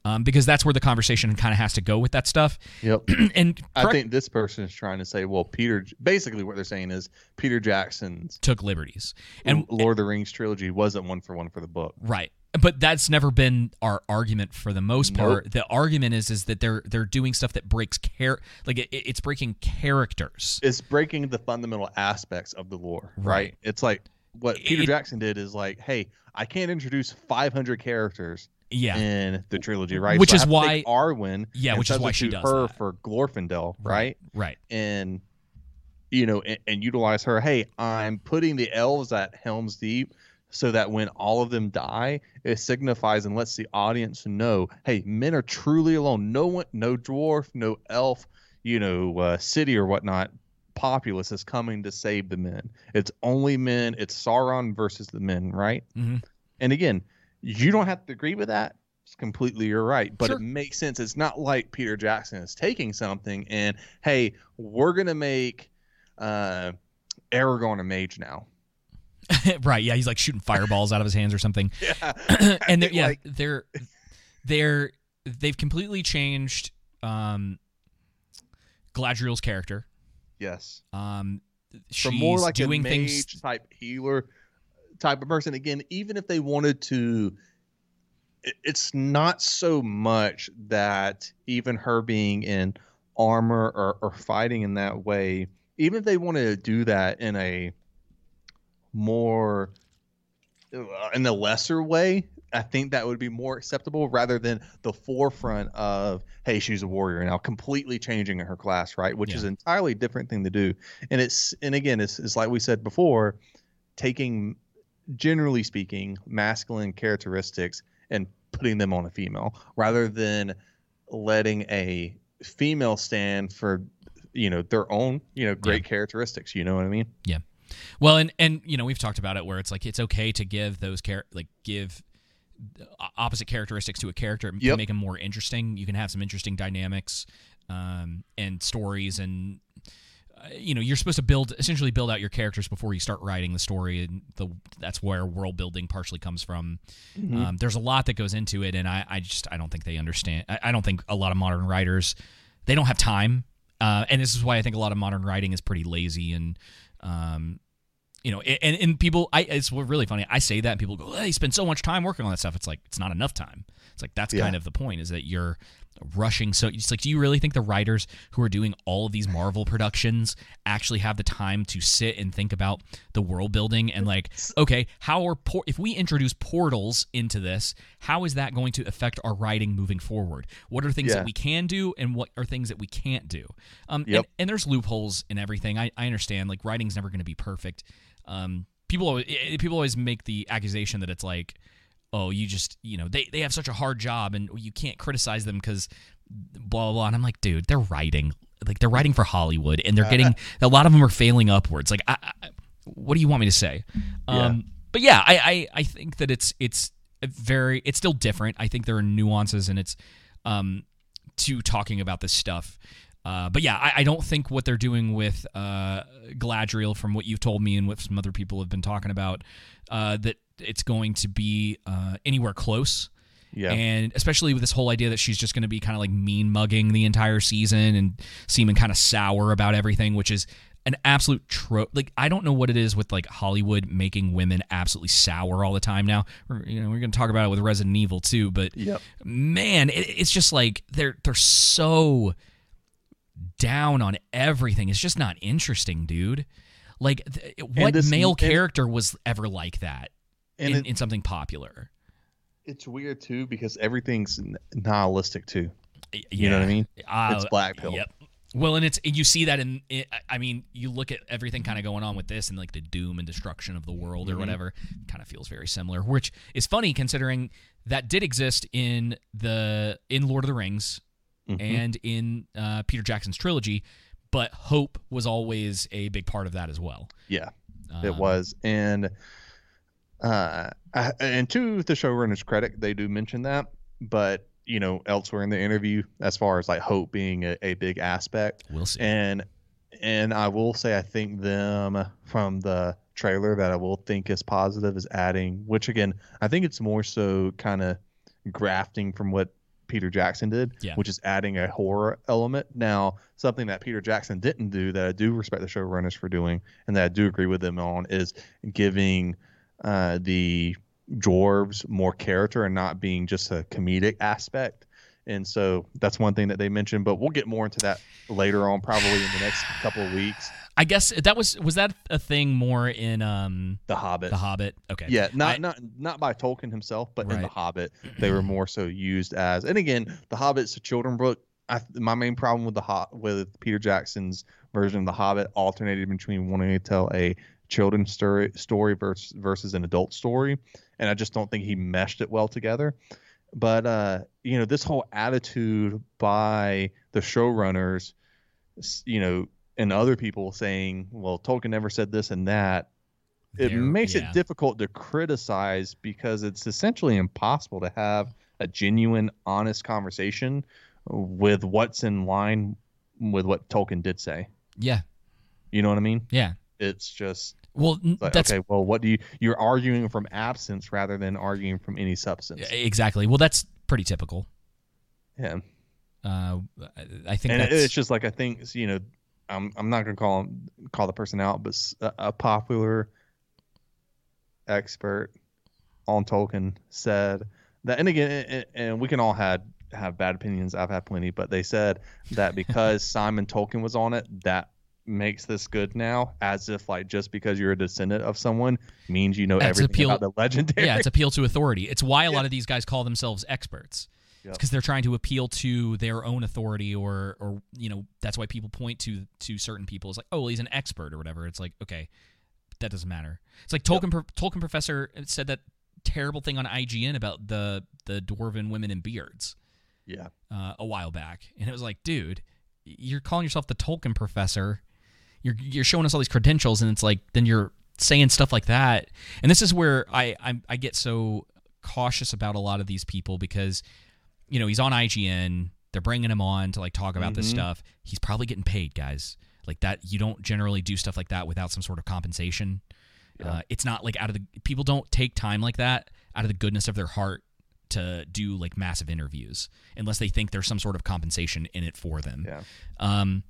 Um, because that's where the conversation kind of has to go with that stuff. Yep. and I think this person is trying to say, well, Peter. Basically, what they're saying is Peter Jackson's took liberties, and Lord of the Rings trilogy wasn't one for one for the book. Right. But that's never been our argument for the most part. Nope. The argument is is that they're they're doing stuff that breaks care like it, it's breaking characters. It's breaking the fundamental aspects of the lore, right? Right. It's like what Peter It- Jackson did is like, hey, I can't introduce 500 characters Yeah. in the trilogy, right? Which So is why- Arwen, Yeah, which is why she does her that. for Glorfindel, right? Right. And you know, and, and utilize her. Hey, I'm putting the elves at Helm's Deep so that when all of them die, it signifies and lets the audience know, hey, men are truly alone. No one, no dwarf, no elf, you know, uh, city or whatnot, populace is coming to save the men. It's only men. It's Sauron versus the men, right? Mhm. And again, you don't have to agree with that. It's completely you're right, but Sure. it makes sense. It's not like Peter Jackson is taking something and hey, we're gonna make uh, Aragorn a mage now. right. Yeah, he's like shooting fireballs out of his hands or something. Yeah, and they're, yeah, Like- they're they're they've completely changed um Galadriel's character. yes, Um she's more like doing a mage things type healer type of person. Again, even if they wanted to, it's not so much that even her being in armor or, or fighting in that way, even if they wanted to do that in a more uh, in a lesser way, I think that would be more acceptable rather than the forefront of, hey, she's a warrior now, completely changing her class, right? Which is Yeah. an entirely different thing to do. And it's and again, it's, it's like we said before, taking generally speaking masculine characteristics and putting them on a female rather than letting a female stand for you know their own you know great characteristics you know what i mean Yeah. Well, and and you know we've talked about it where it's like it's okay to give those char- like give opposite characteristics to a character to make them more interesting. You can have some interesting dynamics um, and stories, and you know you're supposed to build essentially build out your characters before you start writing the story, and the that's where world building partially comes from. Um, there's a lot that goes into it, and I, I just I don't think they understand. I, I don't think a lot of modern writers they don't have time, uh, and this is why I think a lot of modern writing is pretty lazy and. Um, you know, and, and people, I it's really funny. I say that, and people go, "Hey, you spend so much time working on that stuff." It's like it's not enough time. It's like that's Yeah. kind of the point is that you're rushing. So it's like, do you really think the writers who are doing all of these Marvel productions actually have the time to sit and think about the world building and like, okay, how are por- if we introduce portals into this, how is that going to affect our writing moving forward? What are things Yeah. that we can do, and what are things that we can't do? Um, Yep. and, and there's loopholes in everything. I, I understand. Like writing's never going to be perfect. Um, people always, people always make the accusation that it's like, oh, you just you know they they have such a hard job and you can't criticize them because blah blah blah. And I'm like, dude, they're writing like they're writing for Hollywood and they're getting a lot of them are failing upwards. Like, I, I, what do you want me to say? Um, but yeah, I, I I think that it's it's very it's still different. I think there are nuances and it's um to talking about this stuff. Uh, but yeah, I, I don't think what they're doing with uh, Galadriel, from what you've told me and what some other people have been talking about, uh, that it's going to be uh, anywhere close. Yeah. And especially with this whole idea that she's just going to be kind of like mean mugging the entire season and seeming kind of sour about everything, which is an absolute trope. Like I don't know what it is with like Hollywood making women absolutely sour all the time now. We're, you know, we're going to talk about it with Resident Evil too, but Yep. man, it, it's just like they're they're so down on everything. It's just not interesting, dude. Like, th- what this- male character was ever like that in, it- in something popular? it's weird too because everything's nihilistic too Y- you know what i mean Uh, it's black pill Yep. Well, and it's you see that in, i I mean, you look at everything kind of going on with this and like the doom and destruction of the world or Mm-hmm. whatever, kind of feels very similar. Which is funny considering that did exist in the in Lord of the Rings Mm-hmm. and in uh, Peter Jackson's trilogy, but hope was always a big part of that as well. yeah it Um, was and uh I, and to the showrunner's credit they do mention that but you know elsewhere in the interview as far as like hope being a, a big aspect We'll see. and and I will say I think them from the trailer that I will think is positive is adding, which again I think it's more so kind of grafting from what Peter Jackson did, Yeah. which is adding a horror element. Now, something that Peter Jackson didn't do that I do respect the showrunners for doing, and that I do agree with them on, is giving uh, the dwarves more character and not being just a comedic aspect. And so that's one thing that they mentioned, but we'll get more into that later on, probably in the next couple of weeks. I guess that was was that a thing more in um The Hobbit. the Hobbit. Okay. Yeah, not I- not not by Tolkien himself, but in The Hobbit, they were more so used as. And again, The Hobbit's a children book. I, my main problem with the Ho- with Peter Jackson's version of The Hobbit alternated between wanting to tell a children's story story versus versus an adult story, and I just don't think he meshed it well together. But uh, you know, this whole attitude by the showrunners, you know, and other people saying, "Well, Tolkien never said this and that." it There- makes yeah. it difficult to criticize because it's essentially impossible to have a genuine, honest conversation with what's in line with what Tolkien did say. Yeah. You know what I mean? Yeah. It's just Well, like, that's okay. Well, what do you? You're arguing from absence rather than arguing from any substance. exactly. Well, that's pretty typical. Yeah, Uh, I think and it's just like I think you know, I'm I'm not gonna call him call the person out, but a popular expert on Tolkien said that, and again, and, and we can all had have bad opinions. I've had plenty, but they said that because Simon Tolkien was on it, that makes this good now, as if like just because you're a descendant of someone means you know It's everything appeal- about the legendary. yeah, it's appeal to authority. It's why a lot of these guys call themselves experts. Yep. because they're trying to appeal to their own authority, or or you know that's why people point to to certain people. It's like, oh, well, he's an expert or whatever. It's like, okay, that doesn't matter. It's like Tolkien pro- Tolkien professor said that terrible thing on IGN about the the dwarven women in beards yeah. uh, a while back, and it was like, dude, you're calling yourself the Tolkien professor. You're you're showing us all these credentials, and it's like then you're saying stuff like that. And this is where I I, I get so cautious about a lot of these people because you know he's on IGN. They're bringing him on to like talk about this Mhm. stuff. He's probably getting paid, guys. Like that, you don't generally do stuff like that without some sort of compensation. Uh, it's not like out of the people don't take time like that out of the goodness of their heart to do like massive interviews unless they think there's some sort of compensation in it for them. Yeah. Um.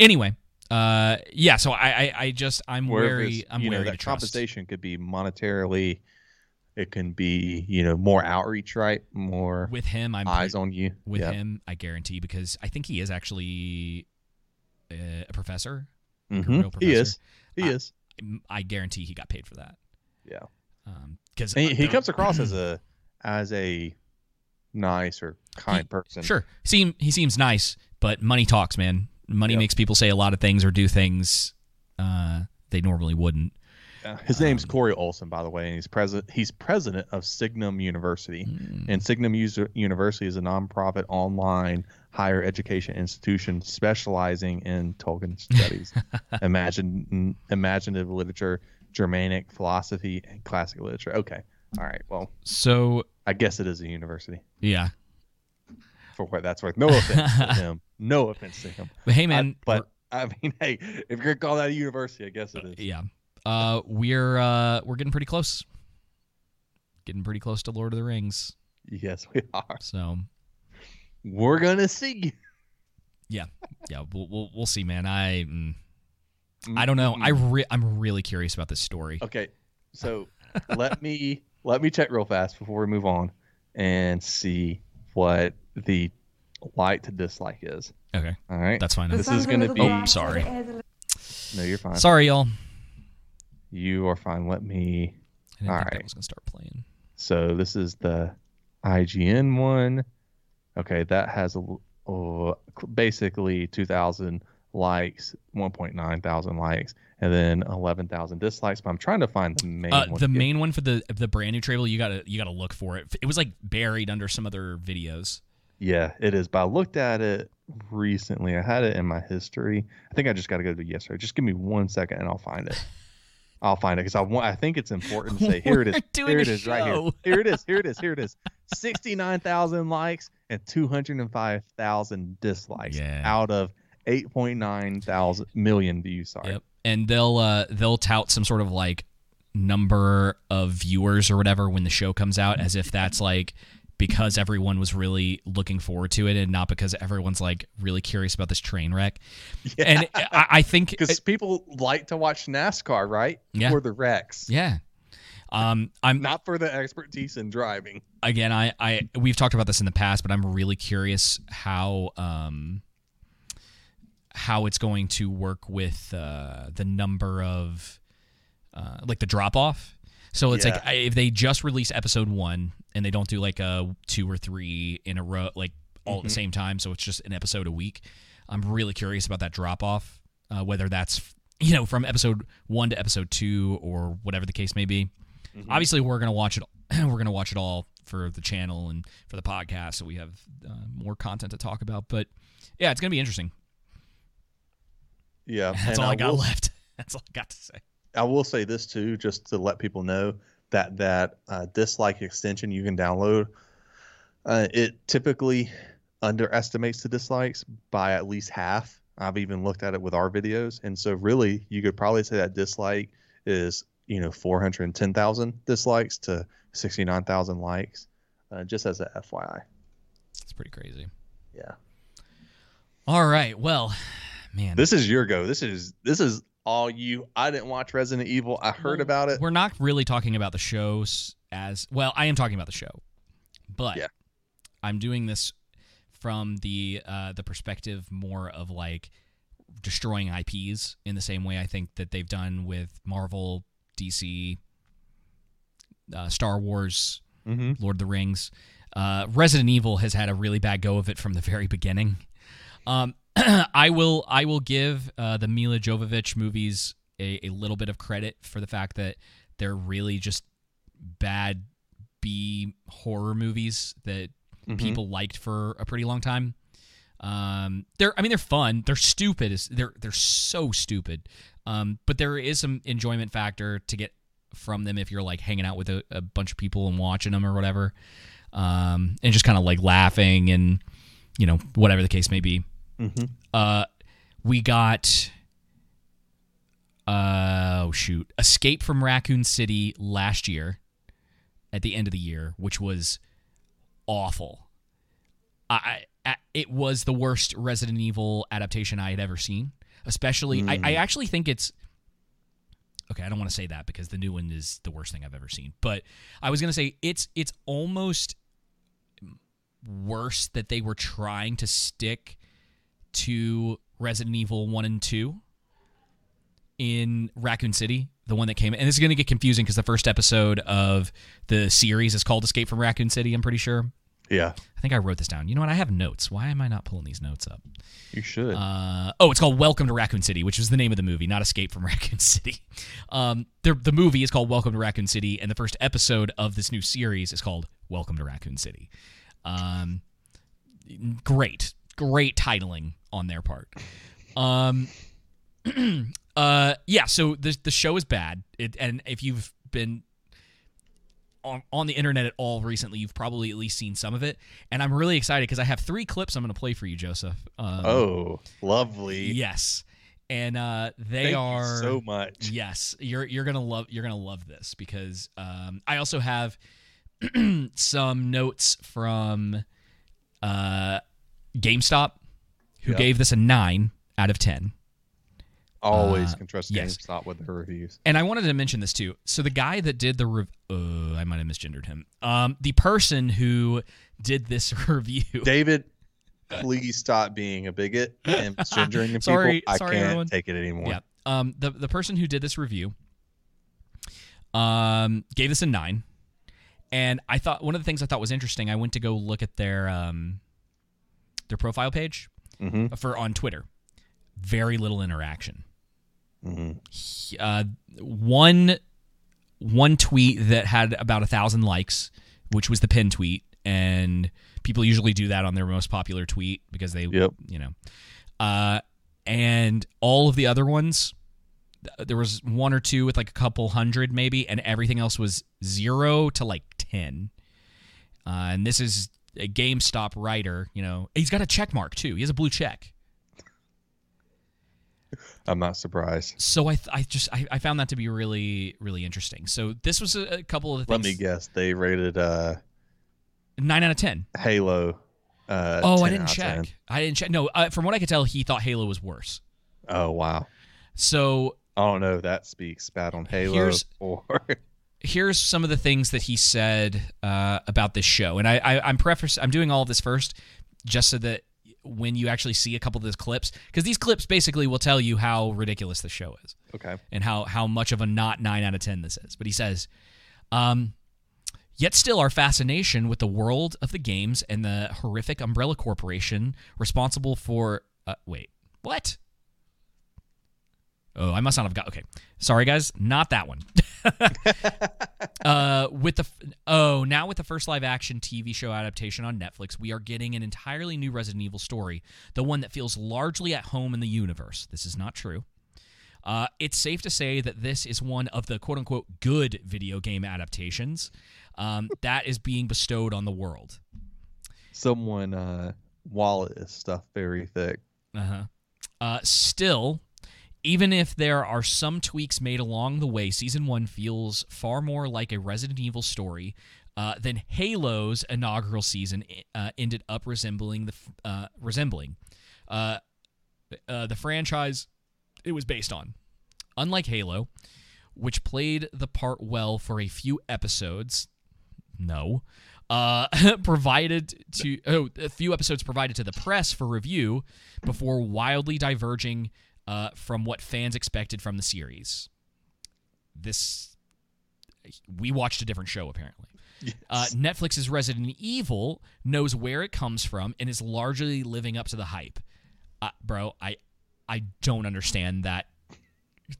Anyway, uh, yeah. So I, I, I just I'm Where wary. I'm you know, wary that compensation could be monetarily. It can be you know more outreach, right? More With him, I'm eyes on you. With yeah. him, I guarantee because I think he is actually uh, a professor. like a real He is. He I- is. I guarantee he got paid for that. Yeah. Because He, he comes across as a as a nice or kind person. Sure. Seem he seems nice, but money talks, man. Money Yep. makes people say a lot of things or do things uh, they normally wouldn't. Yeah. His name's Corey Olsen, by the way, and he's president. He's president of Signum University, Mm. and Signum User- University is a nonprofit online higher education institution specializing in Tolkien studies, imagine imaginative literature, Germanic philosophy, and classic literature. Okay, all right. Well, So I guess it is a university yeah, for what that's worth. No offense to him. No offense to him. but hey, I- man, but I mean, hey, if you're gonna call that a university, I guess it is. yeah, uh, we're uh, we're getting pretty close. Getting pretty close to Lord of the Rings. Yes, we are. So We're gonna see. yeah, yeah, we'll we'll, we'll see, man. I mm, I don't know. I re- I'm really curious about this story. Okay, so let me let me check real fast before we move on and see what the like to dislike is. Okay, All right, that's fine. This is gonna be. Oh, sorry. No, you're fine. Sorry, y'all. You are fine. Let me. I didn't All think that was gonna start playing. So this is the IGN one. Okay, that has a uh, basically 2,000 likes, 1.9 thousand likes, and then 11,000 dislikes. But I'm trying to find the main Uh, one. the to get- main one for the the brand new trailer, you gotta you gotta look for it. It was like buried under some other videos. Yeah, it is. But I looked at it recently. I had it in my history. I think I just got to go to yesterday. Just give me one second and I'll find it. I'll find it because I want. I think it's important to say here it is. Here it a right here. Here it is. Here it is. Here it is. Sixty nine thousand likes and two hundred and five thousand dislikes Yeah. out of 8.9 thousand million views. Sorry. Yep. And they'll uh, they'll tout some sort of like number of viewers or whatever when the show comes out, as if that's like because everyone was really looking forward to it and not because everyone's like really curious about this train wreck. Yeah. And I, I think Because people like to watch NASCAR, right? Yeah. For the wrecks, yeah. Um, I'm not for the expertise in driving. again, I, I we've talked about this in the past, but I'm really curious how um how it's going to work with uh, the number of uh, like the drop off. So it's like I- if they just release episode one and they don't do like a two or three in a row, like all at the Mhm. same time, so it's just an episode a week. I'm really curious about that drop off, uh, whether that's you know from episode one to episode two or whatever the case may be. Obviously, we're gonna watch it. We're gonna watch it all for the channel and for the podcast, so we have uh, more content to talk about. But yeah, it's gonna be interesting. Yeah, That's all I, got will- left. That's all I got to say. I will say this too, just to let people know that that uh, dislike extension you can download. Uh, it typically underestimates the dislikes by at least half. I've even looked at it with our videos, and so really, you could probably say that dislike is you know 410,000 dislikes to 69,000 likes, uh, just as a FYI. It's pretty crazy. Yeah, All right. Well, man, this is your go. This is this is all you. I didn't watch Resident Evil. I heard about it. we're not really talking about the shows as well. I am talking about the show, but Yeah. I'm doing this from the uh, the perspective more of like destroying IPs in the same way I think that they've done with Marvel, DC, uh, Star Wars, Mhm. Lord of the Rings. Uh, Resident Evil has had a really bad go of it from the very beginning. Um, I will I will give uh, the Milla Jovovich movies a, a little bit of credit for the fact that they're really just bad B horror movies that Mhm. people liked for a pretty long time. Um, they're I mean they're fun. They're stupid. They're they're so stupid. Um, but there is some enjoyment factor to get from them if you're like hanging out with a, a bunch of people and watching them or whatever, um, and just kind of like laughing and you know whatever the case may be. Mhm. Uh, we got uh, oh shoot, Escape from Raccoon City last year at the end of the year, which was awful. I, I it was the worst Resident Evil adaptation I had ever seen. Especially, I, I actually think it's okay. I don't want to say that because the new one is the worst thing I've ever seen. But I was gonna say it's it's almost worse that they were trying to stick to Resident Evil one and two in Raccoon City, the one that came. And this is going to get confusing because the first episode of the series is called Escape from Raccoon City. I'm pretty sure. Yeah, I think I wrote this down. You know what? I have notes. Why am I not pulling these notes up? you should. Uh, oh, it's called Welcome to Raccoon City, which was the name of the movie, not Escape from Raccoon City. Um, the, the movie is called Welcome to Raccoon City, and the first episode of this new series is called Welcome to Raccoon City. Um, great, great titling on their part. Um, uh, yeah. So the the show is bad, it, and if you've been on, on the internet at all recently, you've probably at least seen some of it. And I'm really excited because I have three clips I'm going to play for you, Joseph. Um, oh, lovely. yes, and uh, they Thank you are so much. Yes, you're you're gonna love you're gonna love this because um, I also have some notes from uh, GameSpot, who Yep. gave this a nine out of ten. Always Uh, can trust yes. GameSpot with their reviews. And I wanted to mention this too. So the guy that did the rev- uh, I might have misgendered him. Um, the person who did this review. David, please stop being a bigot and misgendering people. Sorry- I sorry, can't everyone. take it anymore. Yeah. Um, the the person who did this review um, gave this a nine, and I thought one of the things I thought was interesting. I went to go look at their um, their profile page Mhm. for on Twitter. Very little interaction. Mhm. He- Uh, one one tweet that had about a thousand likes, which was the pin tweet, and people usually do that on their most popular tweet because they, Yep. you know, uh, and all of the other ones, there was one or two with like a couple hundred maybe, and everything else was zero to like ten. Uh, and this is a GameSpot writer, you know, he's got a check mark too. He has a blue check. I'm not surprised. So I, th- I just I, I found that to be really really interesting. So this was a, a couple of the things. Let me guess. They rated uh, Nine out of ten. Halo. Uh, Oh, 10 I didn't check. 10. I didn't check. No, uh, from what I could tell, he thought Halo was worse. Oh wow. So I don't know if that speaks bad on Halo or here's some of the things that he said uh, about this show, and I, I I'm preface I'm doing all of this first just so that when you actually see a couple of these clips, because these clips basically will tell you how ridiculous the show is. okay. and how how much of a not nine out of ten this is. But he says, um, yet still our fascination with the world of the games and the horrific umbrella corporation responsible for uh, wait what? Oh, I must not have got okay. Sorry, guys, not that one. uh, with the oh now with the first live action TV show adaptation on Netflix, we are getting an entirely new Resident Evil story, the one that feels largely at home in the universe. This is not true. Uh, it's safe to say that this is one of the quote unquote good video game adaptations um, that is being bestowed on the world. Someone uh, wallet is stuffed very thick. Uh-huh. Uh Still, even if there are some tweaks made along the way, season one feels far more like a Resident Evil story uh, than Halo's inaugural season uh, ended up resembling the uh, resembling uh, uh, the franchise it was based on. Unlike Halo, which played the part well for a few episodes, no, uh, provided to oh a few episodes provided to the press for review before wildly diverging uh, from what fans expected from the series. This we watched a different show apparently. Uh, Netflix's Resident Evil knows where it comes from and is largely living up to the hype. Uh, bro, I I don't understand that.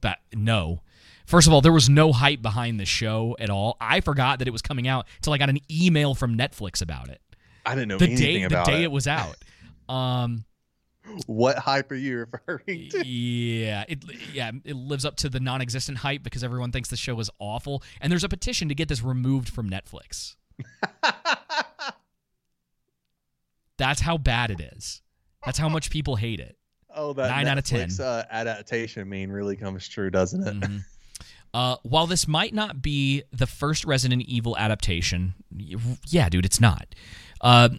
That no. First of all, there was no hype behind the show at all. I forgot that it was coming out until I got an email from Netflix about it. I didn't know The anything day the day it. it was out. Um What hype are you referring to? yeah, it yeah, it lives up to the non-existent hype because everyone thinks the show is awful and there's a petition to get this removed from Netflix. That's how bad it is. That's how much people hate it. Oh, that Nine out of 10. Netflix, Uh, adaptation mean really comes true, doesn't it? Mhm. Uh, while this might not be the first Resident Evil adaptation, yeah, dude, it's not. Uh,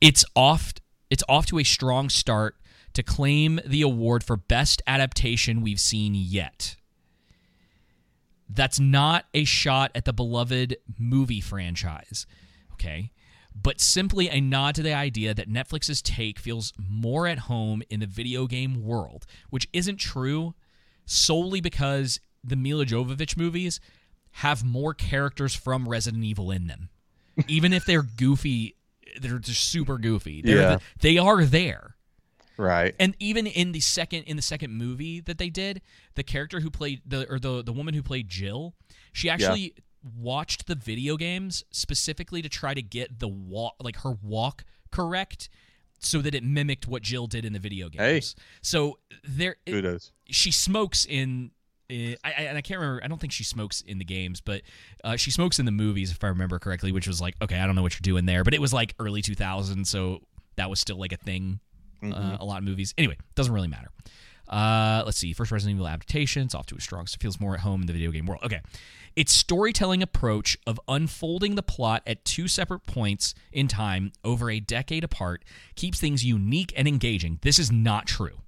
it's off. It's off to a strong start to claim the award for best adaptation we've seen yet. That's not a shot at the beloved movie franchise, okay? But simply a nod to the idea that Netflix's take feels more at home in the video game world, which isn't true solely because the Milla Jovovich movies have more characters from Resident Evil in them. Even if they're goofy, they're just super goofy. They're Yeah. the- they are there. Right. And even in the second in the second movie that they did, the character who played the or the the woman who played Jill, she actually watched the video games specifically to try to get the walk like her walk correct so that it mimicked what Jill did in the video games. Hey. So there it- she smokes in. Uh, I, I, and I can't remember. I don't think she smokes in the games, but uh, she smokes in the movies, if I remember correctly. Which was like, okay, I don't know what you're doing there, but it was like early 2000, so that was still like a thing. Uh, a lot of movies. Anyway, doesn't really matter. Uh, let's see. First Resident Evil adaptation. It's off to a strong. So it feels more at home in the video game world. Okay, its storytelling approach of unfolding the plot at two separate points in time over a decade apart keeps things unique and engaging. This is not true.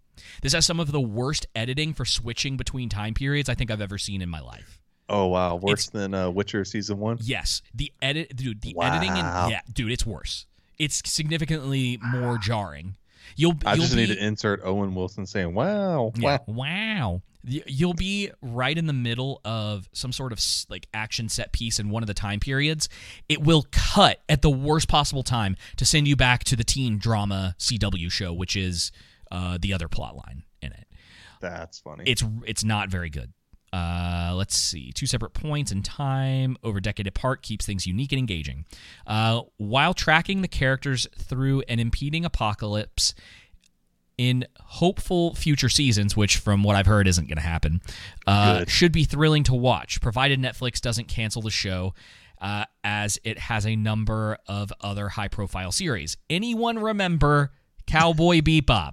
This has some of the worst editing for switching between time periods I think I've ever seen in my life. Oh wow, worse than uh, Witcher season one. Yes, the edit, dude. The editing, Wow. and yeah, dude, it's worse. It's significantly more jarring. You'll, I you'll just be, need to insert Owen Wilson saying "Wow, Yeah. wow." Wow. You'll be right in the middle of some sort of like action set piece in one of the time periods. It will cut at the worst possible time to send you back to the teen drama CW show, which is uh, the other plot line in it. That's funny. It's it's not very good. Uh, let's see. Two separate points in time over a decade apart keeps things unique and engaging. Uh, while tracking the characters through an impeding apocalypse in hopeful future seasons, which from what I've heard isn't going to happen, uh, should be thrilling to watch, provided Netflix doesn't cancel the show. Uh, as it has a number of other high profile series. Anyone remember Cowboy Bebop?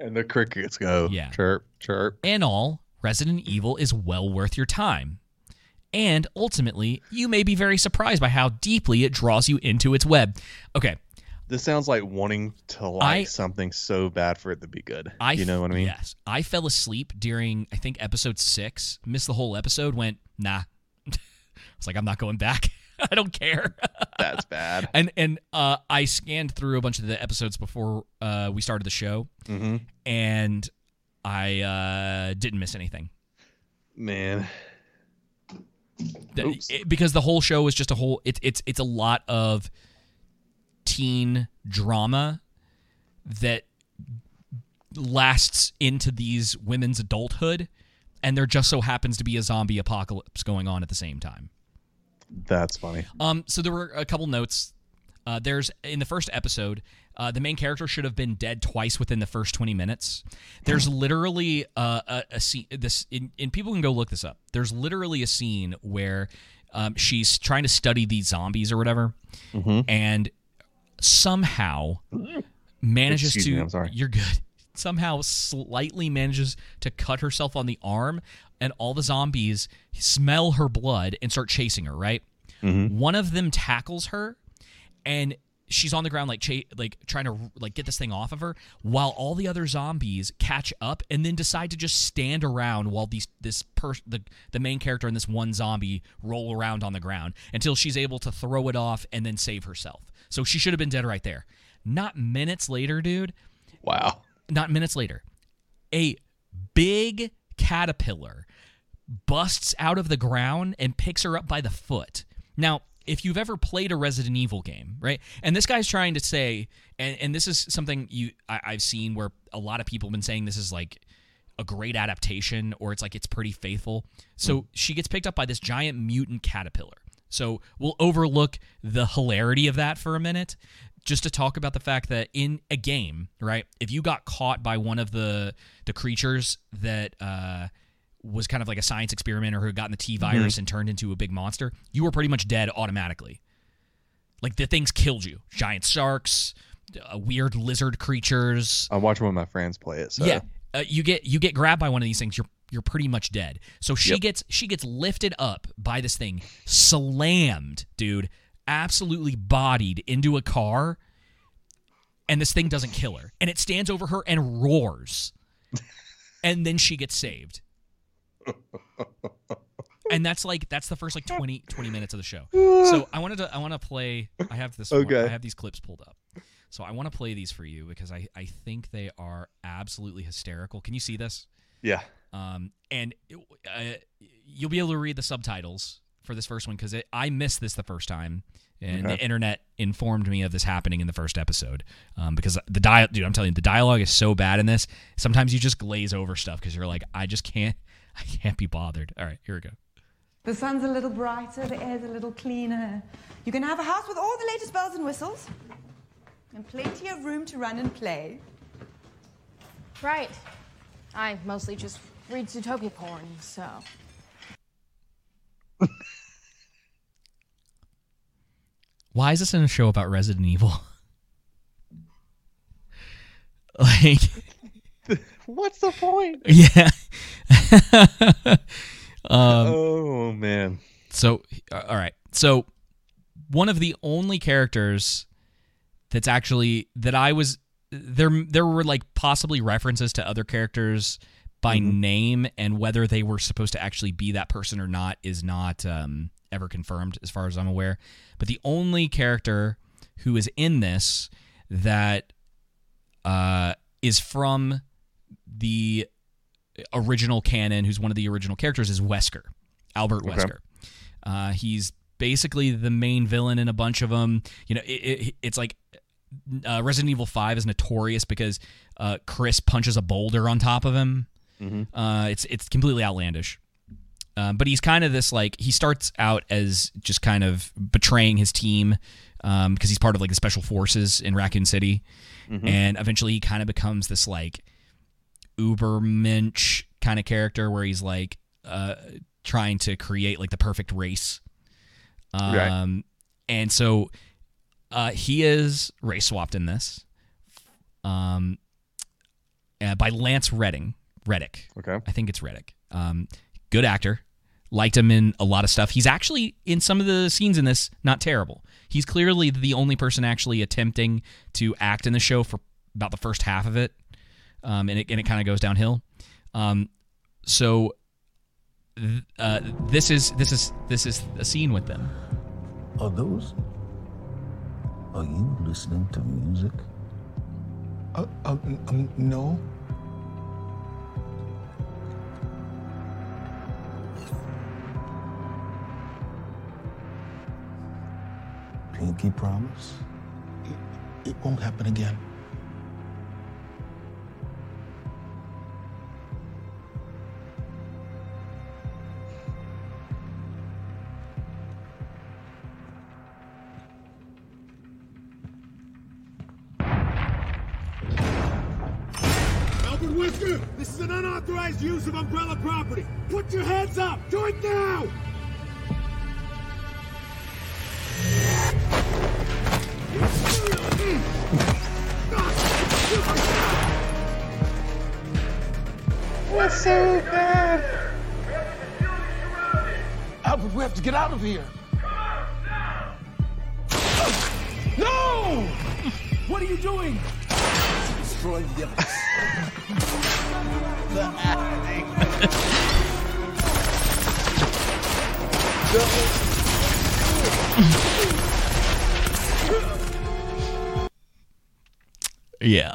And the crickets go. Yeah. Chirp, chirp. In all, Resident Evil is well worth your time. And ultimately, you may be very surprised by how deeply it draws you into its web. Okay, This sounds like wanting to like I- something so bad for it to be good. I you know what I mean? Yes. I fell asleep during I think episode six, missed the whole episode, went, nah. I was like, I'm not going back. I don't care. That's bad. and and uh, I scanned through a bunch of the episodes before uh, we started the show, hmm and I uh, didn't miss anything. Man. Th- Oops. it- because the whole show is just a whole it's it's it's a lot of teen drama that lasts into these women's adulthood and there just so happens to be a zombie apocalypse going on at the same time. That's funny. Um, so there were a couple notes. Uh, there's in the first episode, uh, the main character should have been dead twice within the first 20 minutes. There's literally uh, a, a scene. This in, and people can go look this up. There's literally a scene where um, she's trying to study these zombies or whatever, and somehow manages Excuse to. me, I'm sorry. You're good. Somehow, slightly manages to cut herself on the arm, and all the zombies smell her blood and start chasing her. Right. Mm-hmm. One of them tackles her, and she's on the ground like cha- like trying to like get this thing off of her, while all the other zombies catch up and then decide to just stand around while these this person the the main character and this one zombie roll around on the ground until she's able to throw it off and then save herself. So she should have been dead right there. Not minutes later, dude. Wow. Not minutes later, a big caterpillar busts out of the ground and picks her up by the foot. Now, if you've ever played a Resident Evil game, right, and this guy's trying to say, and, and this is something you I, I've seen where a lot of people have been saying this is like a great adaptation or it's like it's pretty faithful. So she gets picked up by this giant mutant caterpillar. So we'll overlook the hilarity of that for a minute just to talk about the fact that in a game, right? If you got caught by one of the the creatures that uh was kind of like a science experiment or who had gotten the T virus and turned into a big monster, you were pretty much dead automatically. Like the things killed you. Giant sharks, uh, weird lizard creatures. I watch one of my friends play it. So Yeah, uh, you get you get grabbed by one of these things, you're you're pretty much dead. So she Yep. gets she gets lifted up by this thing, slammed, dude, absolutely bodied into a car, and this thing doesn't kill her, and it stands over her and roars, and then she gets saved. And that's like that's the first like 20, 20 minutes of the show. So I wanted to I want to play. I have this. one- Okay. I have these clips pulled up. So I want to play these for you because I I think they are absolutely hysterical. Can you see this? Yeah. Um, and it- uh, you'll be able to read the subtitles for this first one because I missed this the first time, and the internet informed me of this happening in the first episode. Um, because the dial, dude, I'm telling you, the dialogue is so bad in this. Sometimes you just glaze over stuff because you're like, I just can't, I can't be bothered. All right, here we go. The sun's a little brighter, the air's a little cleaner. You can have a house with all the latest bells and whistles, and plenty of room to run and play. Right. I mostly just read Zootopia porn, so. Why is this in a show about Resident Evil? like, What's the point? yeah. um, oh man. So, uh, all right. So, one of the only characters that's actually that I was there. There were like possibly references to other characters by name, and whether they were supposed to actually be that person or not is not um, ever confirmed, as far as I'm aware. But the only character who is in this that uh, is from the original canon, who's one of the original characters, is Wesker, Albert Okay. Wesker. Uh, he's basically the main villain in a bunch of them. You know, it, it, it's like uh, Resident Evil Five is notorious because uh, Chris punches a boulder on top of him. Uh, it's it's completely outlandish. Um, but he's kind of this like he starts out as just kind of betraying his team because he's part of like the special forces in Raccoon City, and eventually he kind of becomes this like uber ubermensch kind of character where he's like uh, trying to create like the perfect race. Um, Right. and so uh, he is race swapped in this. Um, uh, by Lance Redding. Reddick. Okay. I think it's Reddick. Um, good actor. Liked him in a lot of stuff. He's actually in some of the scenes in this not terrible. He's clearly the only person actually attempting to act in the show for about the first half of it, um, and it and it kind of goes downhill. Um, so th- uh, this is this is this is a scene with them. Are those? Are you listening to music? Uh, uh, um, no. Pinky promise? It won't happen again. Albert Wesker, this is an unauthorized use of umbrella property. Put your hands up. Do it now. So bad. Albert, we have to get out of here. No! What are you doing? Destroying the evidence. the. Yeah.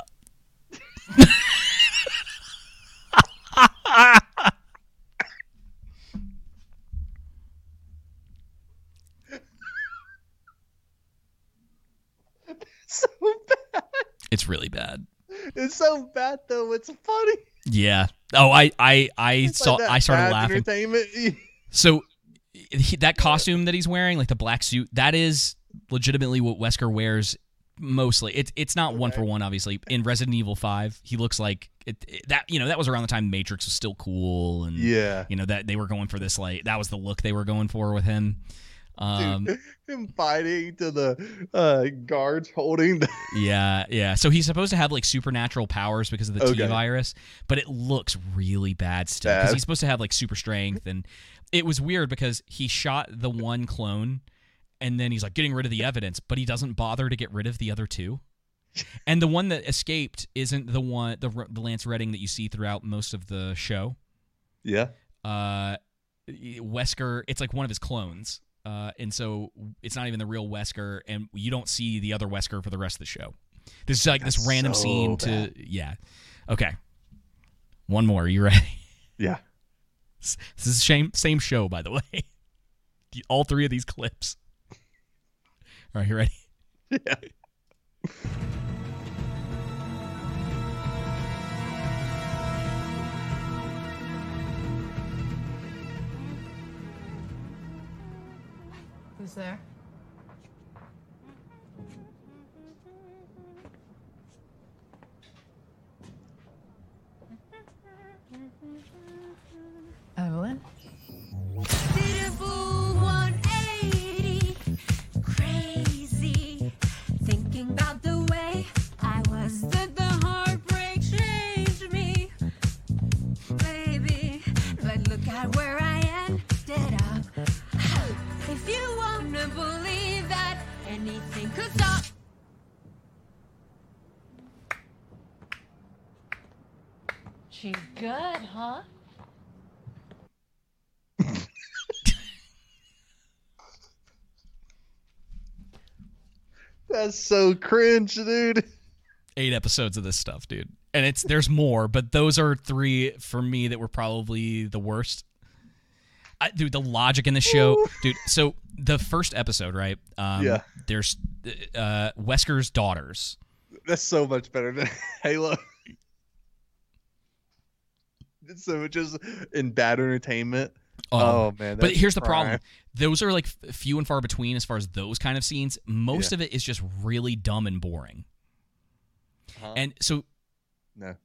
It's really bad. It's so bad though. It's funny. Yeah. Oh, I I I It's saw like I started laughing. Entertainment. So he, that costume that he's wearing, like the black suit, that is legitimately what Wesker wears mostly. It's it's not one for one, obviously. In Resident Evil Five, he looks like it, it- that. You know, that was around the time Matrix was still cool, and Yeah. you know that they were going for this like that was the look they were going for with him. Um, Dude, him fighting to the uh, guards holding the. Yeah, yeah. So he's supposed to have like supernatural powers because of the T virus, but it looks really bad still because he's supposed to have like super strength, and it was weird because he shot the one clone, and then he's like getting rid of the evidence, but he doesn't bother to get rid of the other two. And the one that escaped isn't the one the the Lance Reddick that you see throughout most of the show. Yeah. Uh, Wesker, it's like one of his clones. Uh, and so it's not even the real Wesker, and you don't see the other Wesker for the rest of the show. This is like this random so scene to yeah. Okay, one more. Are you ready? Yeah. This this is the same same show, by the way. All three of these clips. All right, you ready? Yeah. There? Evelyn? Beautiful 180, crazy. Thinking about the way I was the She's good, huh? That's so cringe, dude. Eight episodes of this stuff, dude, and it's there's more, but those are three for me that were probably the worst. I, dude, the logic in the show, dude. So the first episode, right? Um, Yeah. There's uh, Wesker's daughters. That's so much better than Halo. It's so just in bad entertainment. Oh, man. But here's the prime. problem: those are like few and far between as far as those kind of scenes. Most Yeah. of it is just really dumb and boring. Huh? And so No.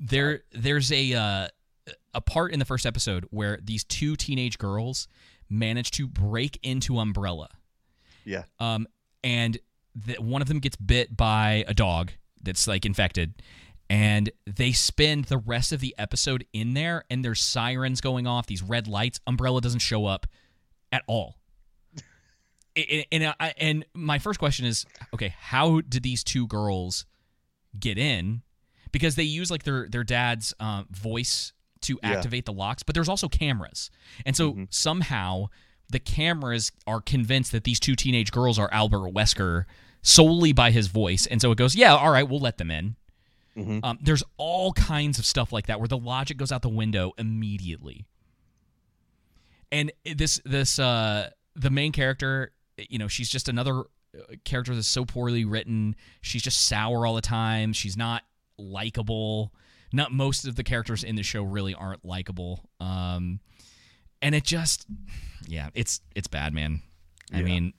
there there's a uh, a part in the first episode where these two teenage girls manage to break into Umbrella. Yeah. Um, and the, one of them gets bit by a dog that's like infected, and they spend the rest of the episode in there and there's sirens going off these red lights umbrella doesn't show up at all. And, and, I, and my first question is okay how did these two girls get in? Because they use like their their dad's uh, voice to Yeah. activate the locks but there's also cameras. And so somehow the cameras are convinced that these two teenage girls are albert wesker solely by his voice. And so it goes yeah all right we'll let them in um, there's all kinds of stuff like that where the logic goes out the window immediately. And this this uh the main character, you know, she's just another uh, character that's so poorly written. She's just sour all the time. She's not likable. Not most of the characters in the show really aren't likable. Um and it just yeah, it's it's bad, man. I mean,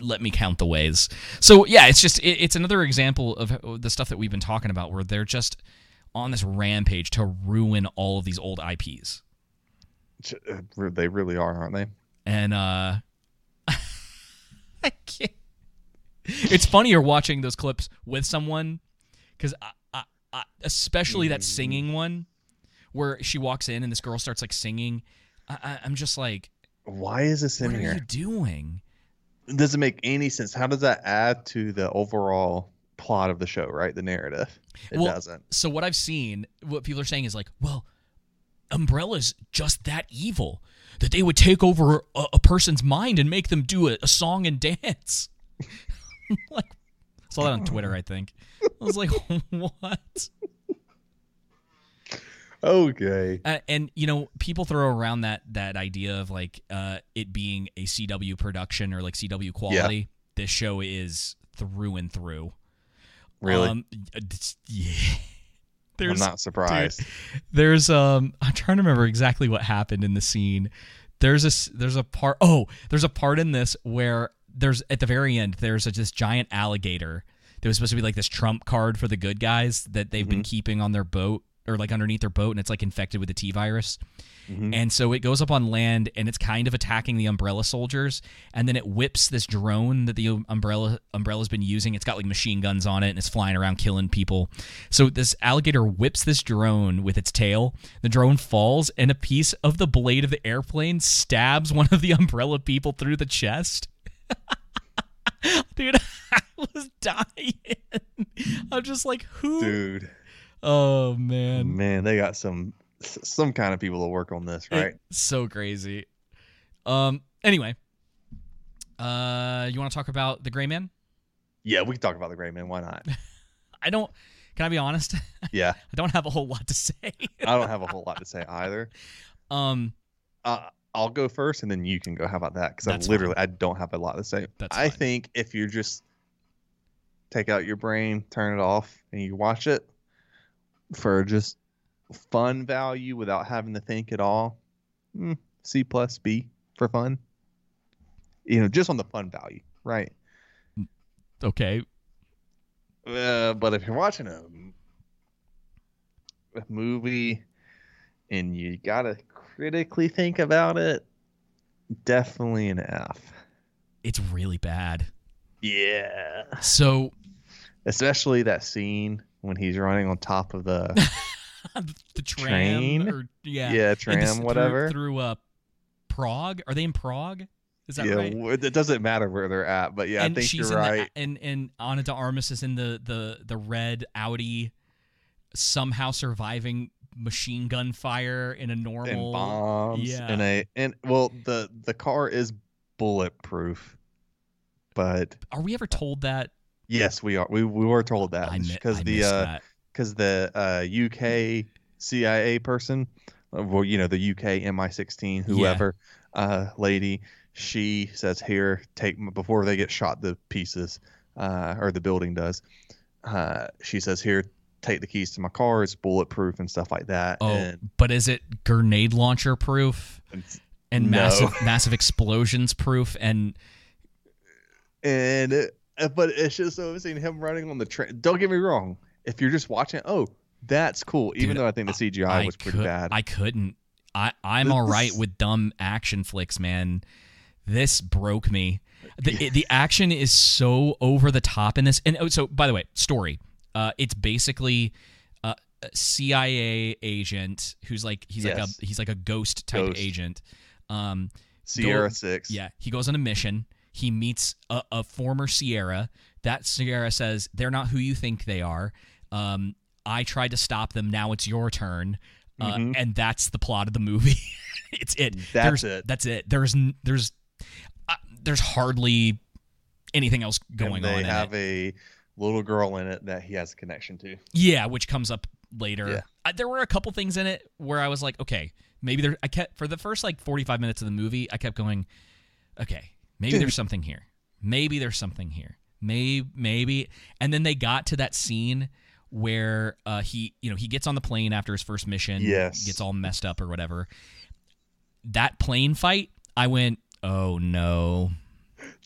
let me count the ways. So yeah, it's just it, it's another example of the stuff that we've been talking about, where they're just on this rampage to ruin all of these old IPs. Uh, They really are, aren't they? And uh, I can't. It's funnier watching those clips with someone because I, I, I, especially that singing one where she walks in and this girl starts like singing. I, I, I'm just like, Why is this in what are here? you doing? It doesn't make any sense. How does that add to the overall plot of the show, right? The narrative. It well, doesn't. So what I've seen, what people are saying is like, well, Umbrella's just that evil that they would take over a, a person's mind and make them do a, a song and dance. like, saw that on Twitter, I think. I was like, what? Okay. Uh, and you know, people throw around that that idea of like uh, it being a CW production or like CW quality. This show is through and through. Really? Um, yeah. I'm not surprised. dude, there's um, I'm trying to remember exactly what happened in the scene. There's a there's a part. Oh, there's a part in this where there's at the very end there's a, this giant alligator that was supposed to be like this trump card for the good guys that they've been keeping on their boat or like underneath their boat and it's like infected with the T virus. Mm-hmm. And so it goes up on land and it's kind of attacking the umbrella soldiers and then it whips this drone that the um, umbrella umbrella's been using. It's got like machine guns on it and it's flying around killing people. So this alligator whips this drone with its tail. The drone falls and a piece of the blade of the airplane stabs one of the umbrella people through the chest. Dude, I was dying. I'm just like, who? Dude. Oh man. Man, they got some some kind of people to work on this, right? So crazy. Um. Anyway, uh, you want to talk about the Gray Man? Yeah, we can talk about the Gray Man. Why not? I don't. Can I be honest? Yeah. I don't have a whole lot to say. I don't have a whole lot to say either. Um. Uh, I'll go first, and then you can go. How about that? Because I literally fine. I don't have a lot to say. That's I fine. think if you just take out your brain, turn it off, and you watch it for just fun value without having to think at all, mm, C plus B for fun. You know, just on the fun value, right? Okay. Uh, but if you're watching a, a movie and you gotta critically think about it, definitely an F. It's really bad. Yeah. So Especially that scene when he's running on top of the the tram, Train? or yeah, Yeah, tram, this- through- whatever. through, uh Prague. Are they in Prague? Is that yeah, right? it doesn't matter where they're at, but yeah, and I think she's you're in right. The, and and Ana de Armas is in the the the red Audi, somehow surviving machine gun fire in a normal and bombs Yeah. and a and well the the car is bulletproof, but Are we ever told that? Yes, we are. We we were told that mi- because the missed uh because the uh UK CIA person, uh, well, you know the UK MI16 whoever uh lady, she says here take before they get shot the pieces, uh or the building does. Uh, she says here take the keys to my car. It's bulletproof and stuff like that. Oh, and but is it grenade launcher proof and No. massive massive explosions proof and and it, but it's just so seeing him running on the train. Don't get me wrong. If you're just watching, oh, that's cool. Even Dude, though I think the CGI was pretty could- bad. I couldn't. I I'm all right with dumb action flicks, man. This broke me. The the action is so over the top in this. And oh, so by the way, story. Uh, it's basically uh, a CIA agent who's like he's like a he's like a ghost type Ghost. agent. Um, Sierra go- Six. Yeah, he goes on a mission. He meets a, a former Sierra. That Sierra says they're not who you think they are. Um, I tried to stop them. Now it's your turn. Uh, Mhm. And that's the plot of the movie. it's it. That's There's- it. That's it. There's there's uh, there's hardly anything else going and they on in have a little girl in it that he has a connection to. Yeah, which comes up later. Yeah. Uh, there were a couple things in it where I was like, okay, maybe there. I kept for the first like 45 minutes of the movie, I kept going, okay, maybe Dude. there's something here. Maybe there's something here. Maybe, maybe. And then they got to that scene where uh, he, you know, he gets on the plane after his first mission. Yes. Gets all messed up or whatever. That plane fight, I went, oh no.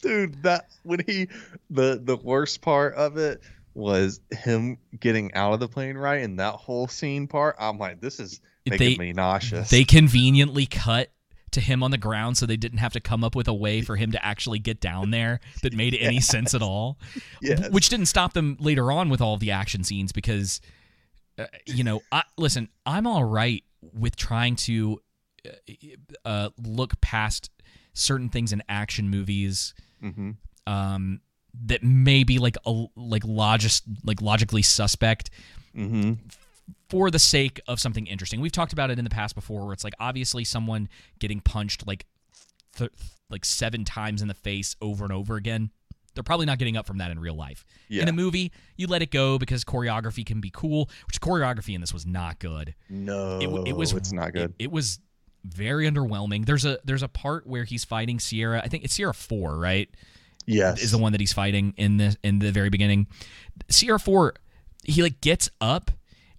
Dude, that when he the the worst part of it was him getting out of the plane right and that whole scene part. I'm like, this is making me nauseous. They conveniently cut to him on the ground so they didn't have to come up with a way for him to actually get down there that made any sense at all. Yes. Which didn't stop them later on with all the action scenes because, uh, you know, I, listen, I'm all right with trying to uh, uh, look past certain things in action movies Mhm. um, that may be like a, like logis, like logically suspect Mm-hmm. For the sake of something interesting. We've talked about it in the past before, where it's like obviously someone getting punched like th- like seven times in the face over and over again. They're probably not getting up from that in real life. Yeah. In a movie, you let it go because choreography can be cool. Which choreography in this was not good. No, it, it was it's not good. It, it was very underwhelming. There's a there's a part where he's fighting Sierra. I think it's Sierra Four, right? Yes. is the one that he's fighting in the in the very beginning. Sierra Four, he like gets up,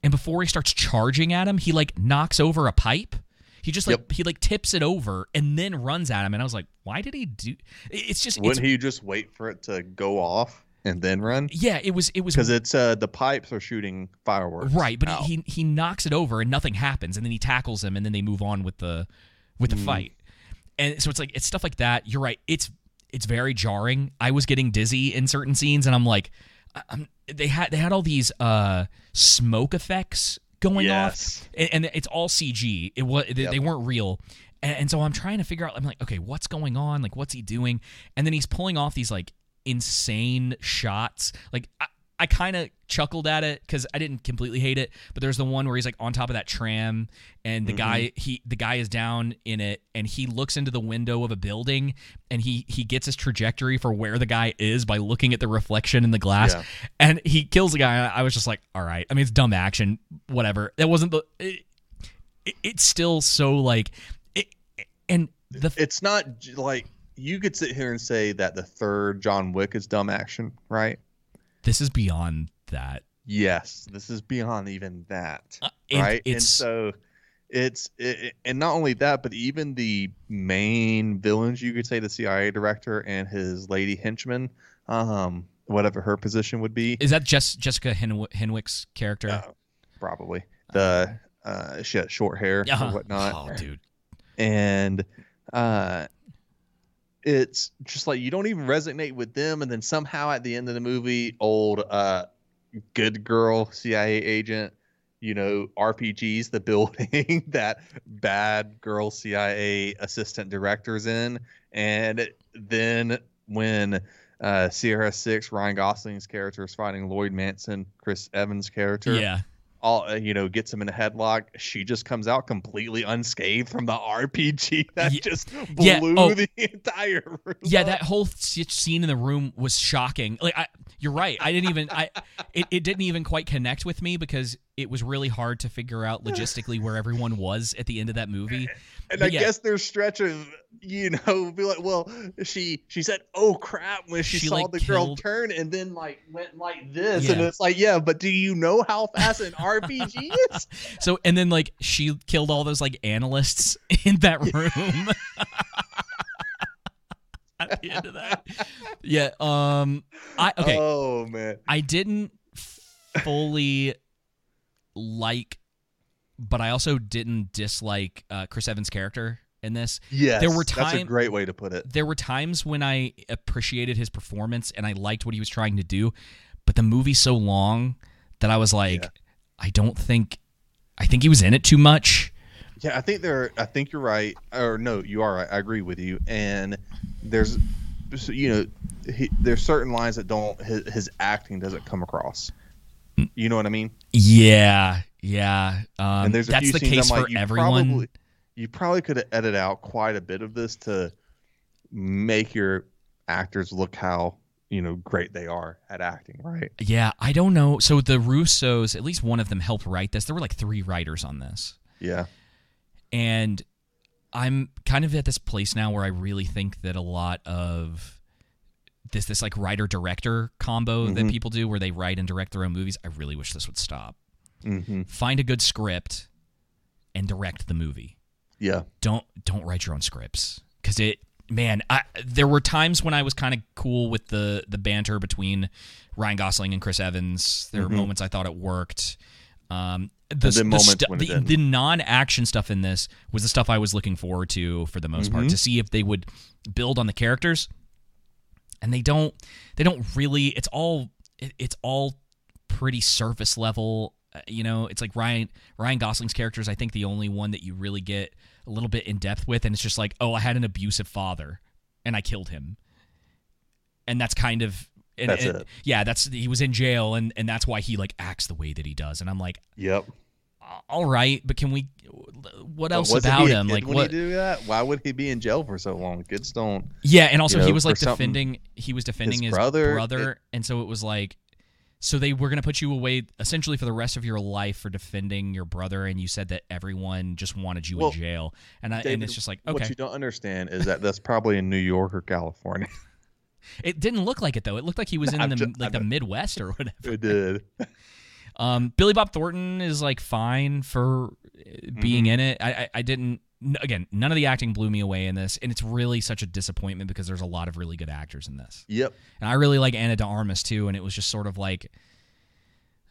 and before he starts charging at him, he like knocks over a pipe. He just like he like tips it over and then runs at him, and I was like, why did he do? It's just Wouldn't he just wait for it to go off and then run? yeah, it was it was Because it's uh the pipes are shooting fireworks. Right, but he, he he knocks it over and nothing happens, and then he tackles him, and then they move on with the with the Mm. fight. And so it's like it's stuff like that. You're right. It's it's very jarring. I was getting dizzy in certain scenes, and I'm like, I'm, they had they had all these uh smoke effects going Yes. off, and, and it's all CG. It was they, Yep. they weren't real. And, and so I'm trying to figure out. I'm like, okay, what's going on? Like, what's he doing? And then he's pulling off these like insane shots. Like, I, I kind of chuckled at it because I didn't completely hate it. But there's the one where he's like on top of that tram, and the guy mm-hmm. he the guy is down in it, and he looks into the window of a building, and he he gets his trajectory for where the guy is by looking at the reflection in the glass, Yeah. and he kills the guy. I was just like, all right. I mean, it's dumb action, whatever. That wasn't the. It, it, it's still so like, it, and the it's not like you could sit here and say that the third John Wick is dumb action, right? This is beyond that. Yes, this is beyond even that, it- right? and so it's it, and not only that, but even the main villains, you could say the CIA director and his lady henchman, um, whatever her position would be, Is that just Jessica Hen- Henwick's character? probably the uh, she had short hair Uh-huh. or whatnot. Oh, dude. and uh it's just like you don't even resonate with them and then somehow at the end of the movie old uh good girl cia agent you know rpgs the building that bad girl cia assistant director's in and then when uh sierra 6 ryan gosling's character is fighting lloyd hansen chris evans character Yeah. All uh, you know gets him in a headlock she just comes out completely unscathed from the rpg that just blew Yeah, oh. the entire room Yeah, that whole scene in the room was shocking. Like, I, you're right. I didn't even. I it, it didn't even quite connect with me because it was really hard to figure out logistically where everyone was at the end of that movie. And But i yeah. guess stretch of you know be like well she she said oh crap when she, She, saw like, the girl turn and then like went like this and it's like yeah but do you know how fast an rpg is So and then like she killed all those like analysts in that room. At the end of that, yeah. Um, I okay. oh man I didn't fully like, but I also didn't dislike uh, Chris Evans' character in this. yes there were that's a times. great way to put it There were times when I appreciated his performance and I liked what he was trying to do, but the movie's so long that I was like, I don't think, I think he was in it too much. Yeah, I think there. I think you're right. Or no, you are right. I agree with you. And there's, you know, he, there's certain lines that don't his, his acting doesn't come across. You know what I mean? Yeah, yeah. Um, and there's a that's few the case I'm like, for you everyone. Probably, you probably could have edited out quite a bit of this to make your actors look how you know great they are at acting, right? Yeah, I don't know. So the Russos, at least one of them helped write this. There were like three writers on this. Yeah. And I'm kind of at this place now where I really think that a lot of this this like writer director combo that Mhm. people do where they write and direct their own movies, I really wish this would stop. Mhm. Find a good script and direct the movie. Yeah. Don't don't write your own scripts cuz it man, I there were times when I was kind of cool with the the banter between Ryan Gosling and Chris Evans. There Mhm. were moments I thought it worked. Um, the, then the, stu- the, the non-action stuff in this was the stuff I was looking forward to for the most part Mhm. to see if they would build on the characters. And they don't. They don't really. It's all. It, it's all pretty surface level. Uh, You know, it's like Ryan Ryan Gosling's character is I think the only one that you really get a little bit in depth with, and it's just like, oh, I had an abusive father, and I killed him, and that's kind of. And, That's and- it. Yeah, that's he was in jail, and and that's why he like acts the way that he does, and I'm like, Yep. all right, but can we? What else about him? Like what? do that? Why would he be in jail for so long? Kids don't. Yeah, and also you know, he was like defending. He was defending his, brother. brother, It- and so it was like, so they were gonna put you away essentially for the rest of your life for defending your brother, and you said that everyone just wanted you Well, in jail, and I, and it's just like What okay, you don't understand is that that's probably in New York or California. it didn't look like it though. It looked like he was in I'm the ju- I like the. Midwest or whatever. It did. Um, Billy Bob Thornton is like fine for uh, being Mhm. in it. I, I, I didn't. Again, none of the acting blew me away in this, and it's really such a disappointment because there's a lot of really good actors in this. Yep. And I really like Ana de Armas too, and it was just sort of like,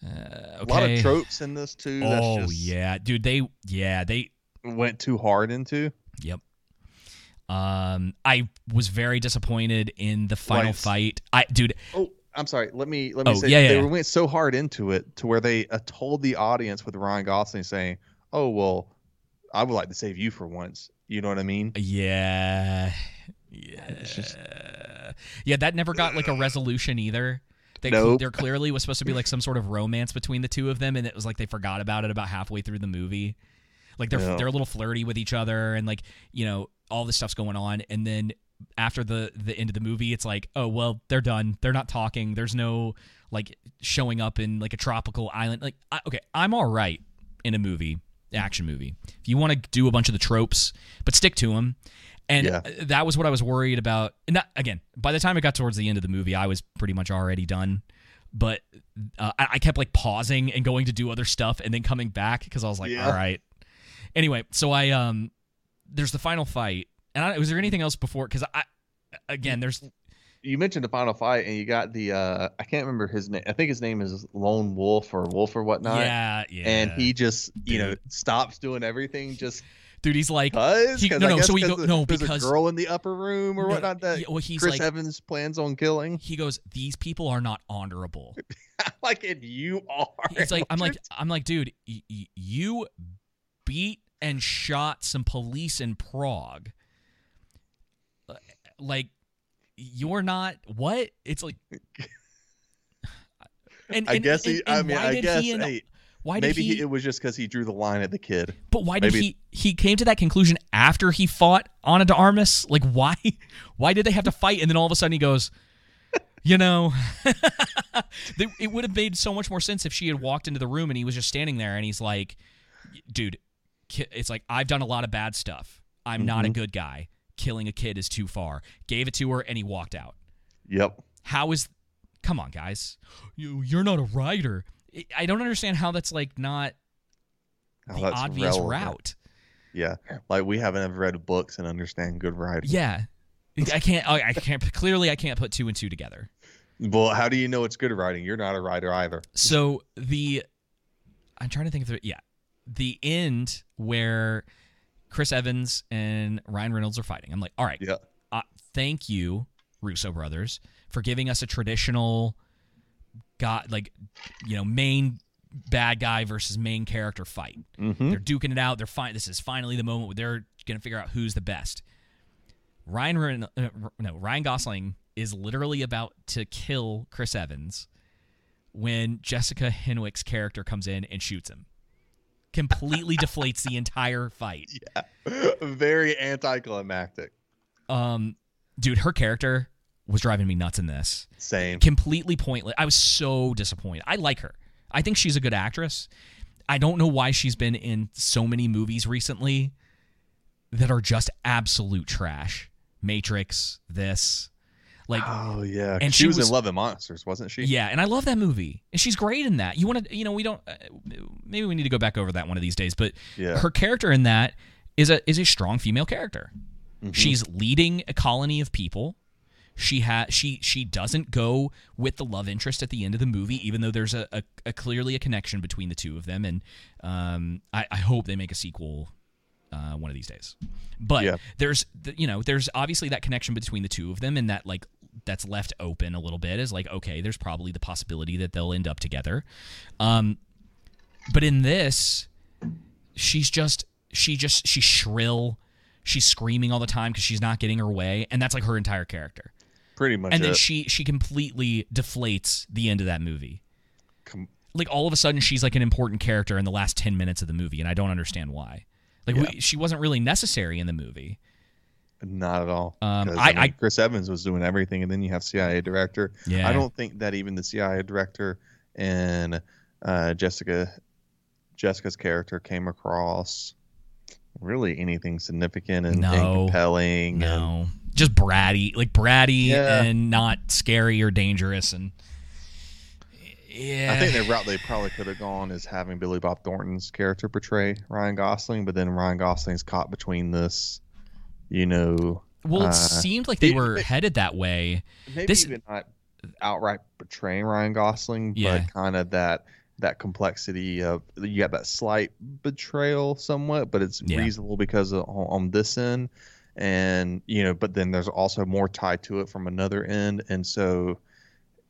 uh, okay. A lot of tropes in this too. That's Oh yeah, dude. They yeah they went too hard into. Yep. Um, I was very disappointed in the final Right. fight. I dude. Oh, I'm sorry. Let me let me Oh, say yeah, yeah, they yeah. went so hard into it to where they uh, told the audience with Ryan Gosling saying, "Oh well, I would like to save you for once." You know what I mean? Yeah. Yeah. Yeah, that never got like a resolution either. They, Nope. There clearly was supposed to be like some sort of romance between the two of them, and it was like they forgot about it about halfway through the movie. Like they're Yeah. they're a little flirty with each other, and like you know all this stuff's going on, and then after the the end of the movie, it's like oh well they're done. They're not talking. There's no like showing up in like a tropical island. Like I, okay, I'm all right in a movie, action movie. If you want to do a bunch of the tropes, but stick to them. And Yeah. that was what I was worried about. And that, again, by the time it got towards the end of the movie, I was pretty much already done. But uh, I, I kept like pausing and going to do other stuff and then coming back because I was like, Yeah. all right. Anyway, so I um, there's the final fight, and I, was there anything else before? Because I, again, there's You mentioned the final fight, and you got the uh I can't remember his name. I think his name is Lone Wolf or Wolf or whatnot. Yeah, yeah. And he just you know stops doing everything just. dude, he's like, Cause, he, 'Cause no, no. So he go, no there's because a girl in the upper room or No, whatnot that yeah, well, he's Chris like- Evans plans on killing. he goes, these people are not honorable. like, and you are. It's like I'm like I'm like, dude, y- y- you beat and shot some police in Prague. Like you're not what? It's like and, I guess he. and- I mean, I guess. he hey, why did maybe he, it was just because he drew the line at the kid. But why did maybe- he he came to that conclusion after he fought Ana de Armas? Like why why did they have to fight and then all of a sudden he goes, you know, it would have made so much more sense if she had walked into the room and he was just standing there and he's like, dude, it's like I've done a lot of bad stuff. I'm not a Mhm. good guy. Killing a kid is too far. Gave it to her and he walked out. Yep. How is Come on, guys. You you're not a writer. I- don't understand how that's like not How the obvious relevant. route. Yeah, like we haven't ever read books and understand good writing. Yeah. I can't. I I can't. Clearly, I can't put two and two together. Well, how do you know it's good writing? You're not a writer either. So the, I'm trying to think of the yeah, the end where Chris Evans and Ryan Reynolds are fighting. I'm like, all right, yeah. Uh, thank you, Russo brothers, for giving us a traditional, got like, you know, main bad guy versus main character fight. Mhm. They're duking it out. They're fine. This is finally the moment where they're going to figure out who's the best. Ryan Ren- uh, no Ryan Gosling is literally about to kill Chris Evans when Jessica Henwick's character comes in and shoots him. Completely deflates the entire fight. Yeah. Very anticlimactic. Um, dude, her character was driving me nuts in this. Same. Completely pointless. I was so disappointed. I like her. I think she's a good actress. I don't know why she's been in so many movies recently that are just absolute trash. Matrix, this, like, Oh yeah, and she, she was, was- in Love and Monsters, wasn't she? yeah, and I love that movie, and she's great in that. You want to, you know, we don't. Uh, maybe we need to go back over that one of these days. But Yeah. her character in that is a is a strong female character. Mhm. She's leading a colony of people. She has she she doesn't go with the love interest at the end of the movie, even though there's a, a, a clearly a connection between the two of them. And um, I, I hope they make a sequel uh, one of these days. But Yeah. there's th- you know there's obviously that connection between the two of them, and that like that's left open a little bit is like okay, there's probably the possibility that they'll end up together. Um, but in this, she's just she just she's shrill. She's screaming all the time because she's not getting her way, and that's like her entire character. Pretty much. and then she she completely deflates the end of that movie. Com- like all of a sudden, she's like an important character in the last ten minutes of the movie, and I don't understand why. Like Yeah. we, she wasn't really necessary in the movie. Not at all. Um, 'Cause, I- mean, I- Chris Evans was doing everything, and then you have CIA director. Yeah. I don't think that even the CIA director and uh, Jessica Jessica's character came across really anything significant and, and compelling. No, just bratty, like bratty Yeah. and not scary or dangerous, and yeah, I think the route they probably could have gone is having Billy Bob Thornton's character portray Ryan Gosling, but then Ryan Gosling's caught between this, you know. Well, it uh, seemed like they it- were it- headed that way. maybe This- even not outright betraying Ryan Gosling, Yeah. but kind of that that complexity of you got that slight betrayal somewhat, but it's Yeah. reasonable because of, on on this end, and you know, but then there's also more tied to it from another end, and so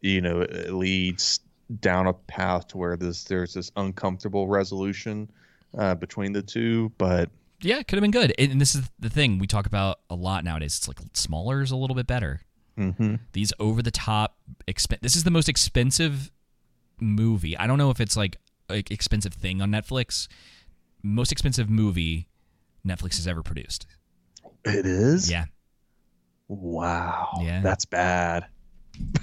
you know it leads down a path to where this there's this uncomfortable resolution uh, between the two, but Yeah, it could have been good. And this is the thing we talk about a lot nowadays. It's like smaller is a little bit better. Mhm. These over the top exp- This is the most expensive movie. I don't know if it's like an expensive thing on Netflix. Most expensive movie Netflix has ever produced. it is. Yeah. Wow. Yeah. That's bad.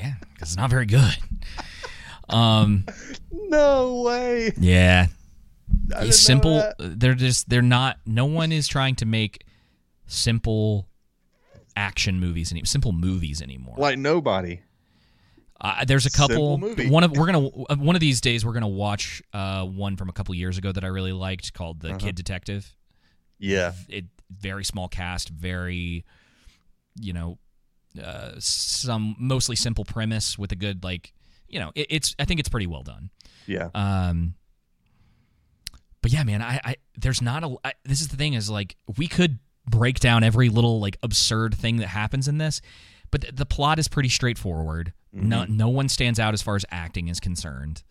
Yeah, because it's not very good. Um, No way. yeah. I simple. They're just. They're not. No one is trying to make simple action movies any simple movies anymore. Like nobody. Uh, there's a couple. One of we're gonna uh, one of these days we're gonna watch uh, one from a couple years ago that I really liked called The Uh-huh. Kid Detective. Yeah. It very small cast, very you know uh, some mostly simple premise with a good like you know it, it's I think it's pretty well done. Yeah. Um. But yeah, man, I, I there's not a. I, this is the thing is like we could break down every little like absurd thing that happens in this, but the, the plot is pretty straightforward. No, Mm-hmm. no one stands out as far as acting is concerned.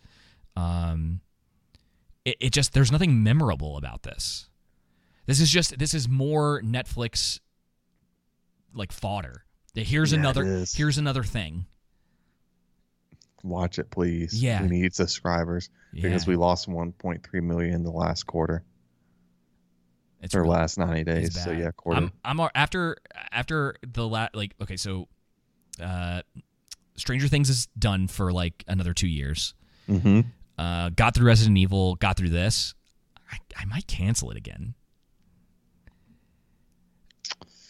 Um, it, it just there's nothing memorable about this. This is just this is more Netflix like fodder. Here's Yeah, another here's another thing. Watch it, please. Yeah. We need subscribers because Yeah. we lost 1.3 million in the last quarter. It's or real- last 90 days. So yeah, quarter. I'm, I'm after after the last like okay, so uh, Stranger Things is done for like another two years. mm-hmm. Uh, got through Resident Evil, got through this. I, I might cancel it again.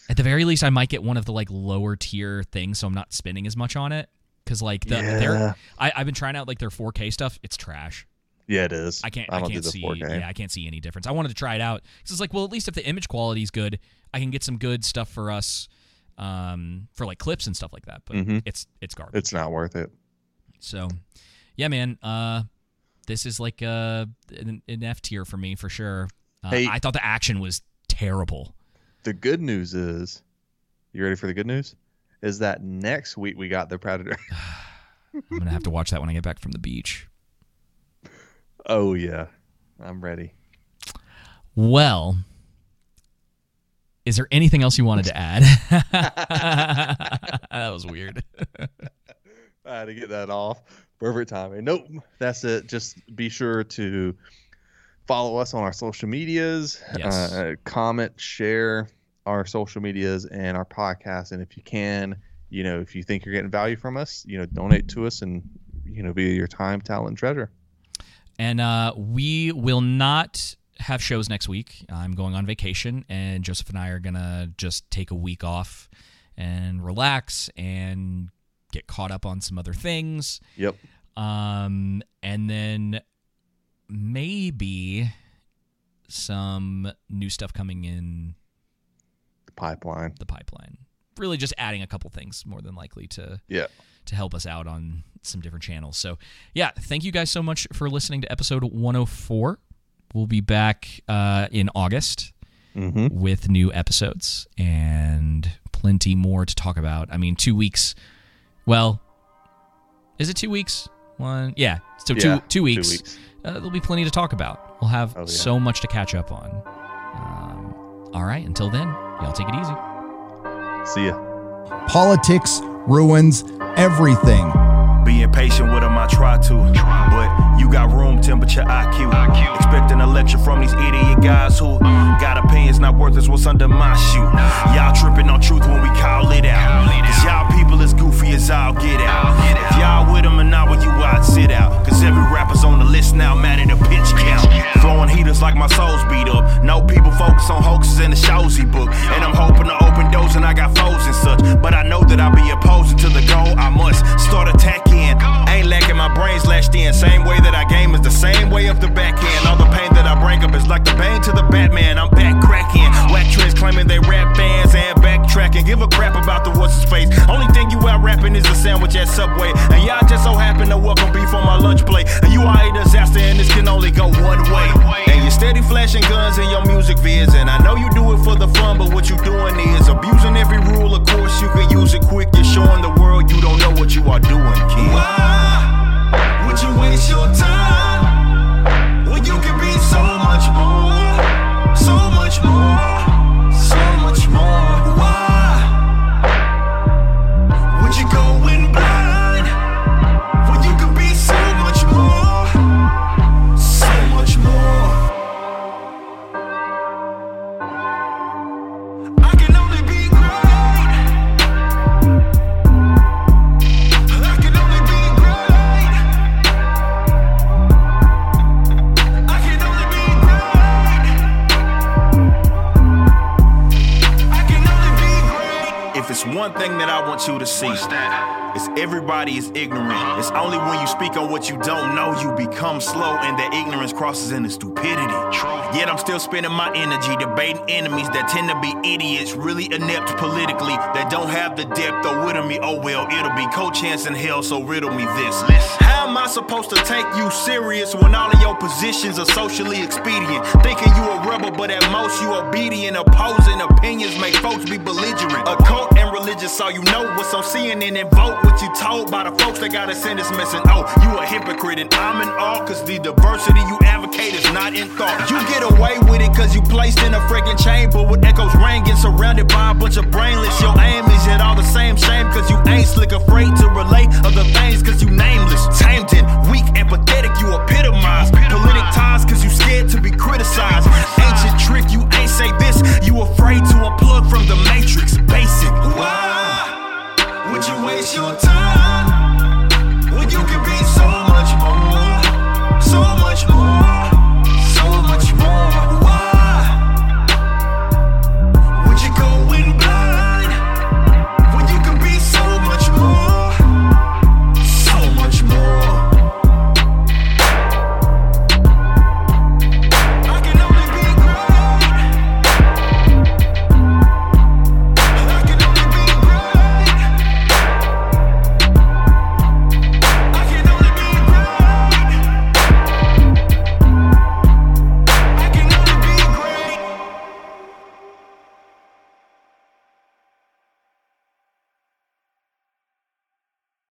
At the very least, I might get one of the like lower tier things, so I'm not spending as much on it. Because like the Yeah. I, I've been trying out like their 4K stuff. It's trash. Yeah, it is. I can't. I I, can't do the see. 4K. Yeah, I can't see any difference. I wanted to try it out because it's like, well, at least if the image quality is good, I can get some good stuff for us, um, for like clips and stuff like that. But Mhm. it's it's garbage. It's not worth it. So, yeah, man. Uh, this is like uh an, an F tier for me for sure. Uh, Hey. I thought the action was terrible. The good news is, you ready for the good news? Is that next week we got the Predator. I'm gonna have to watch that when I get back from the beach. Oh yeah, I'm ready. Well, is there anything else you wanted to add? that was weird. I had to get that off. Perfect timing. Nope, that's it. Just be sure to follow us on our social medias. Yes. Uh, comment, share our social medias and our podcast. And if you can, you know, if you think you're getting value from us, you know, donate to us and you know, via your time, talent, treasure. And uh, we will not have shows next week. I'm going on vacation, and Joseph and I are gonna just take a week off and relax and get caught up on some other things. Yep. Um, and then maybe some new stuff coming in the pipeline. The pipeline. Really, just adding a couple things more than likely to Yeah. To help us out on some different channels. So, yeah, thank you guys so much for listening to episode 104. We'll be back uh, in August Mhm. with new episodes and plenty more to talk about. I mean, two weeks. Well, is it two weeks? One, yeah. So two Yeah, two two weeks. weeks. Uh, there'll be plenty to talk about. We'll have Oh, yeah. so much to catch up on. Um, all right. Until then, y'all take it easy. See ya. Politics ruins everything. Being patient with them, I try to. But you got room temperature IQ. Expecting a lecture from these idiot guys who got opinions not worth is what's under my shoe. Y'all tripping on truth when we call it out. Cause y'all people as goofy as I'll get out. If y'all with them and not with you, I'd sit out. Cause every rapper's on the list now, mad at a pitch count. Throwing heaters like my soul's beat up. No people focus on hoaxes in the shows he book. And I'm hoping to open doors and I got foes and such. But I know that I'll be opposing to the goal. I must start attacking. Ain't lacking my brains lashed in. Same way that I game is the same way of the backhand. All the pain that I bring up is like the bane to the Batman. I'm back cracking. Whack trends claiming they rap bands and backtracking. Give a crap about the what's his face. At Subway. And y'all just so happen to welcome beef on my lunch plate. And you are a disaster and this can only go one way. And you steady flashing guns in your music vids. And I know you do it for the fun, but what you doing is abusing every rule. Of course, you can use it quick. You're showing the world you don't know what you are doing, kid. Why would you waste your time when you can be so much more? So much more. So much more. Want you to see, it's everybody is ignorant. It's only when you speak on what you don't know, you become slow, and that ignorance crosses into stupidity. Yet I'm still spending my energy debating enemies that tend to be idiots, really inept politically, that don't have the depth or wit of me. Oh well, it'll be co-chance in hell, so riddle me this. How am I supposed to take you serious when all of your positions are socially expedient? Thinking you a rebel, but at most you obedient. Opposing opinions make folks be belligerent. Occult and religious, so you know what's on CNN and vote what you told by the folks that got a sentence missing. Oh, you a hypocrite, and I'm in awe, cause the diversity you advocate is not in thought. You get away with it cause you placed in a freaking chamber with echoes ringing, surrounded by a bunch of brainless. Your aim is yet all the same shame cause you ain't slick, afraid to relate other things cause you nameless. Tamed and weak and pathetic, you epitomize. Politic ties cause you scared to be criticized. Ancient trick, you ain't say this, you afraid to unplug from the matrix. Basic. Why would you waste your time when you can be so much more?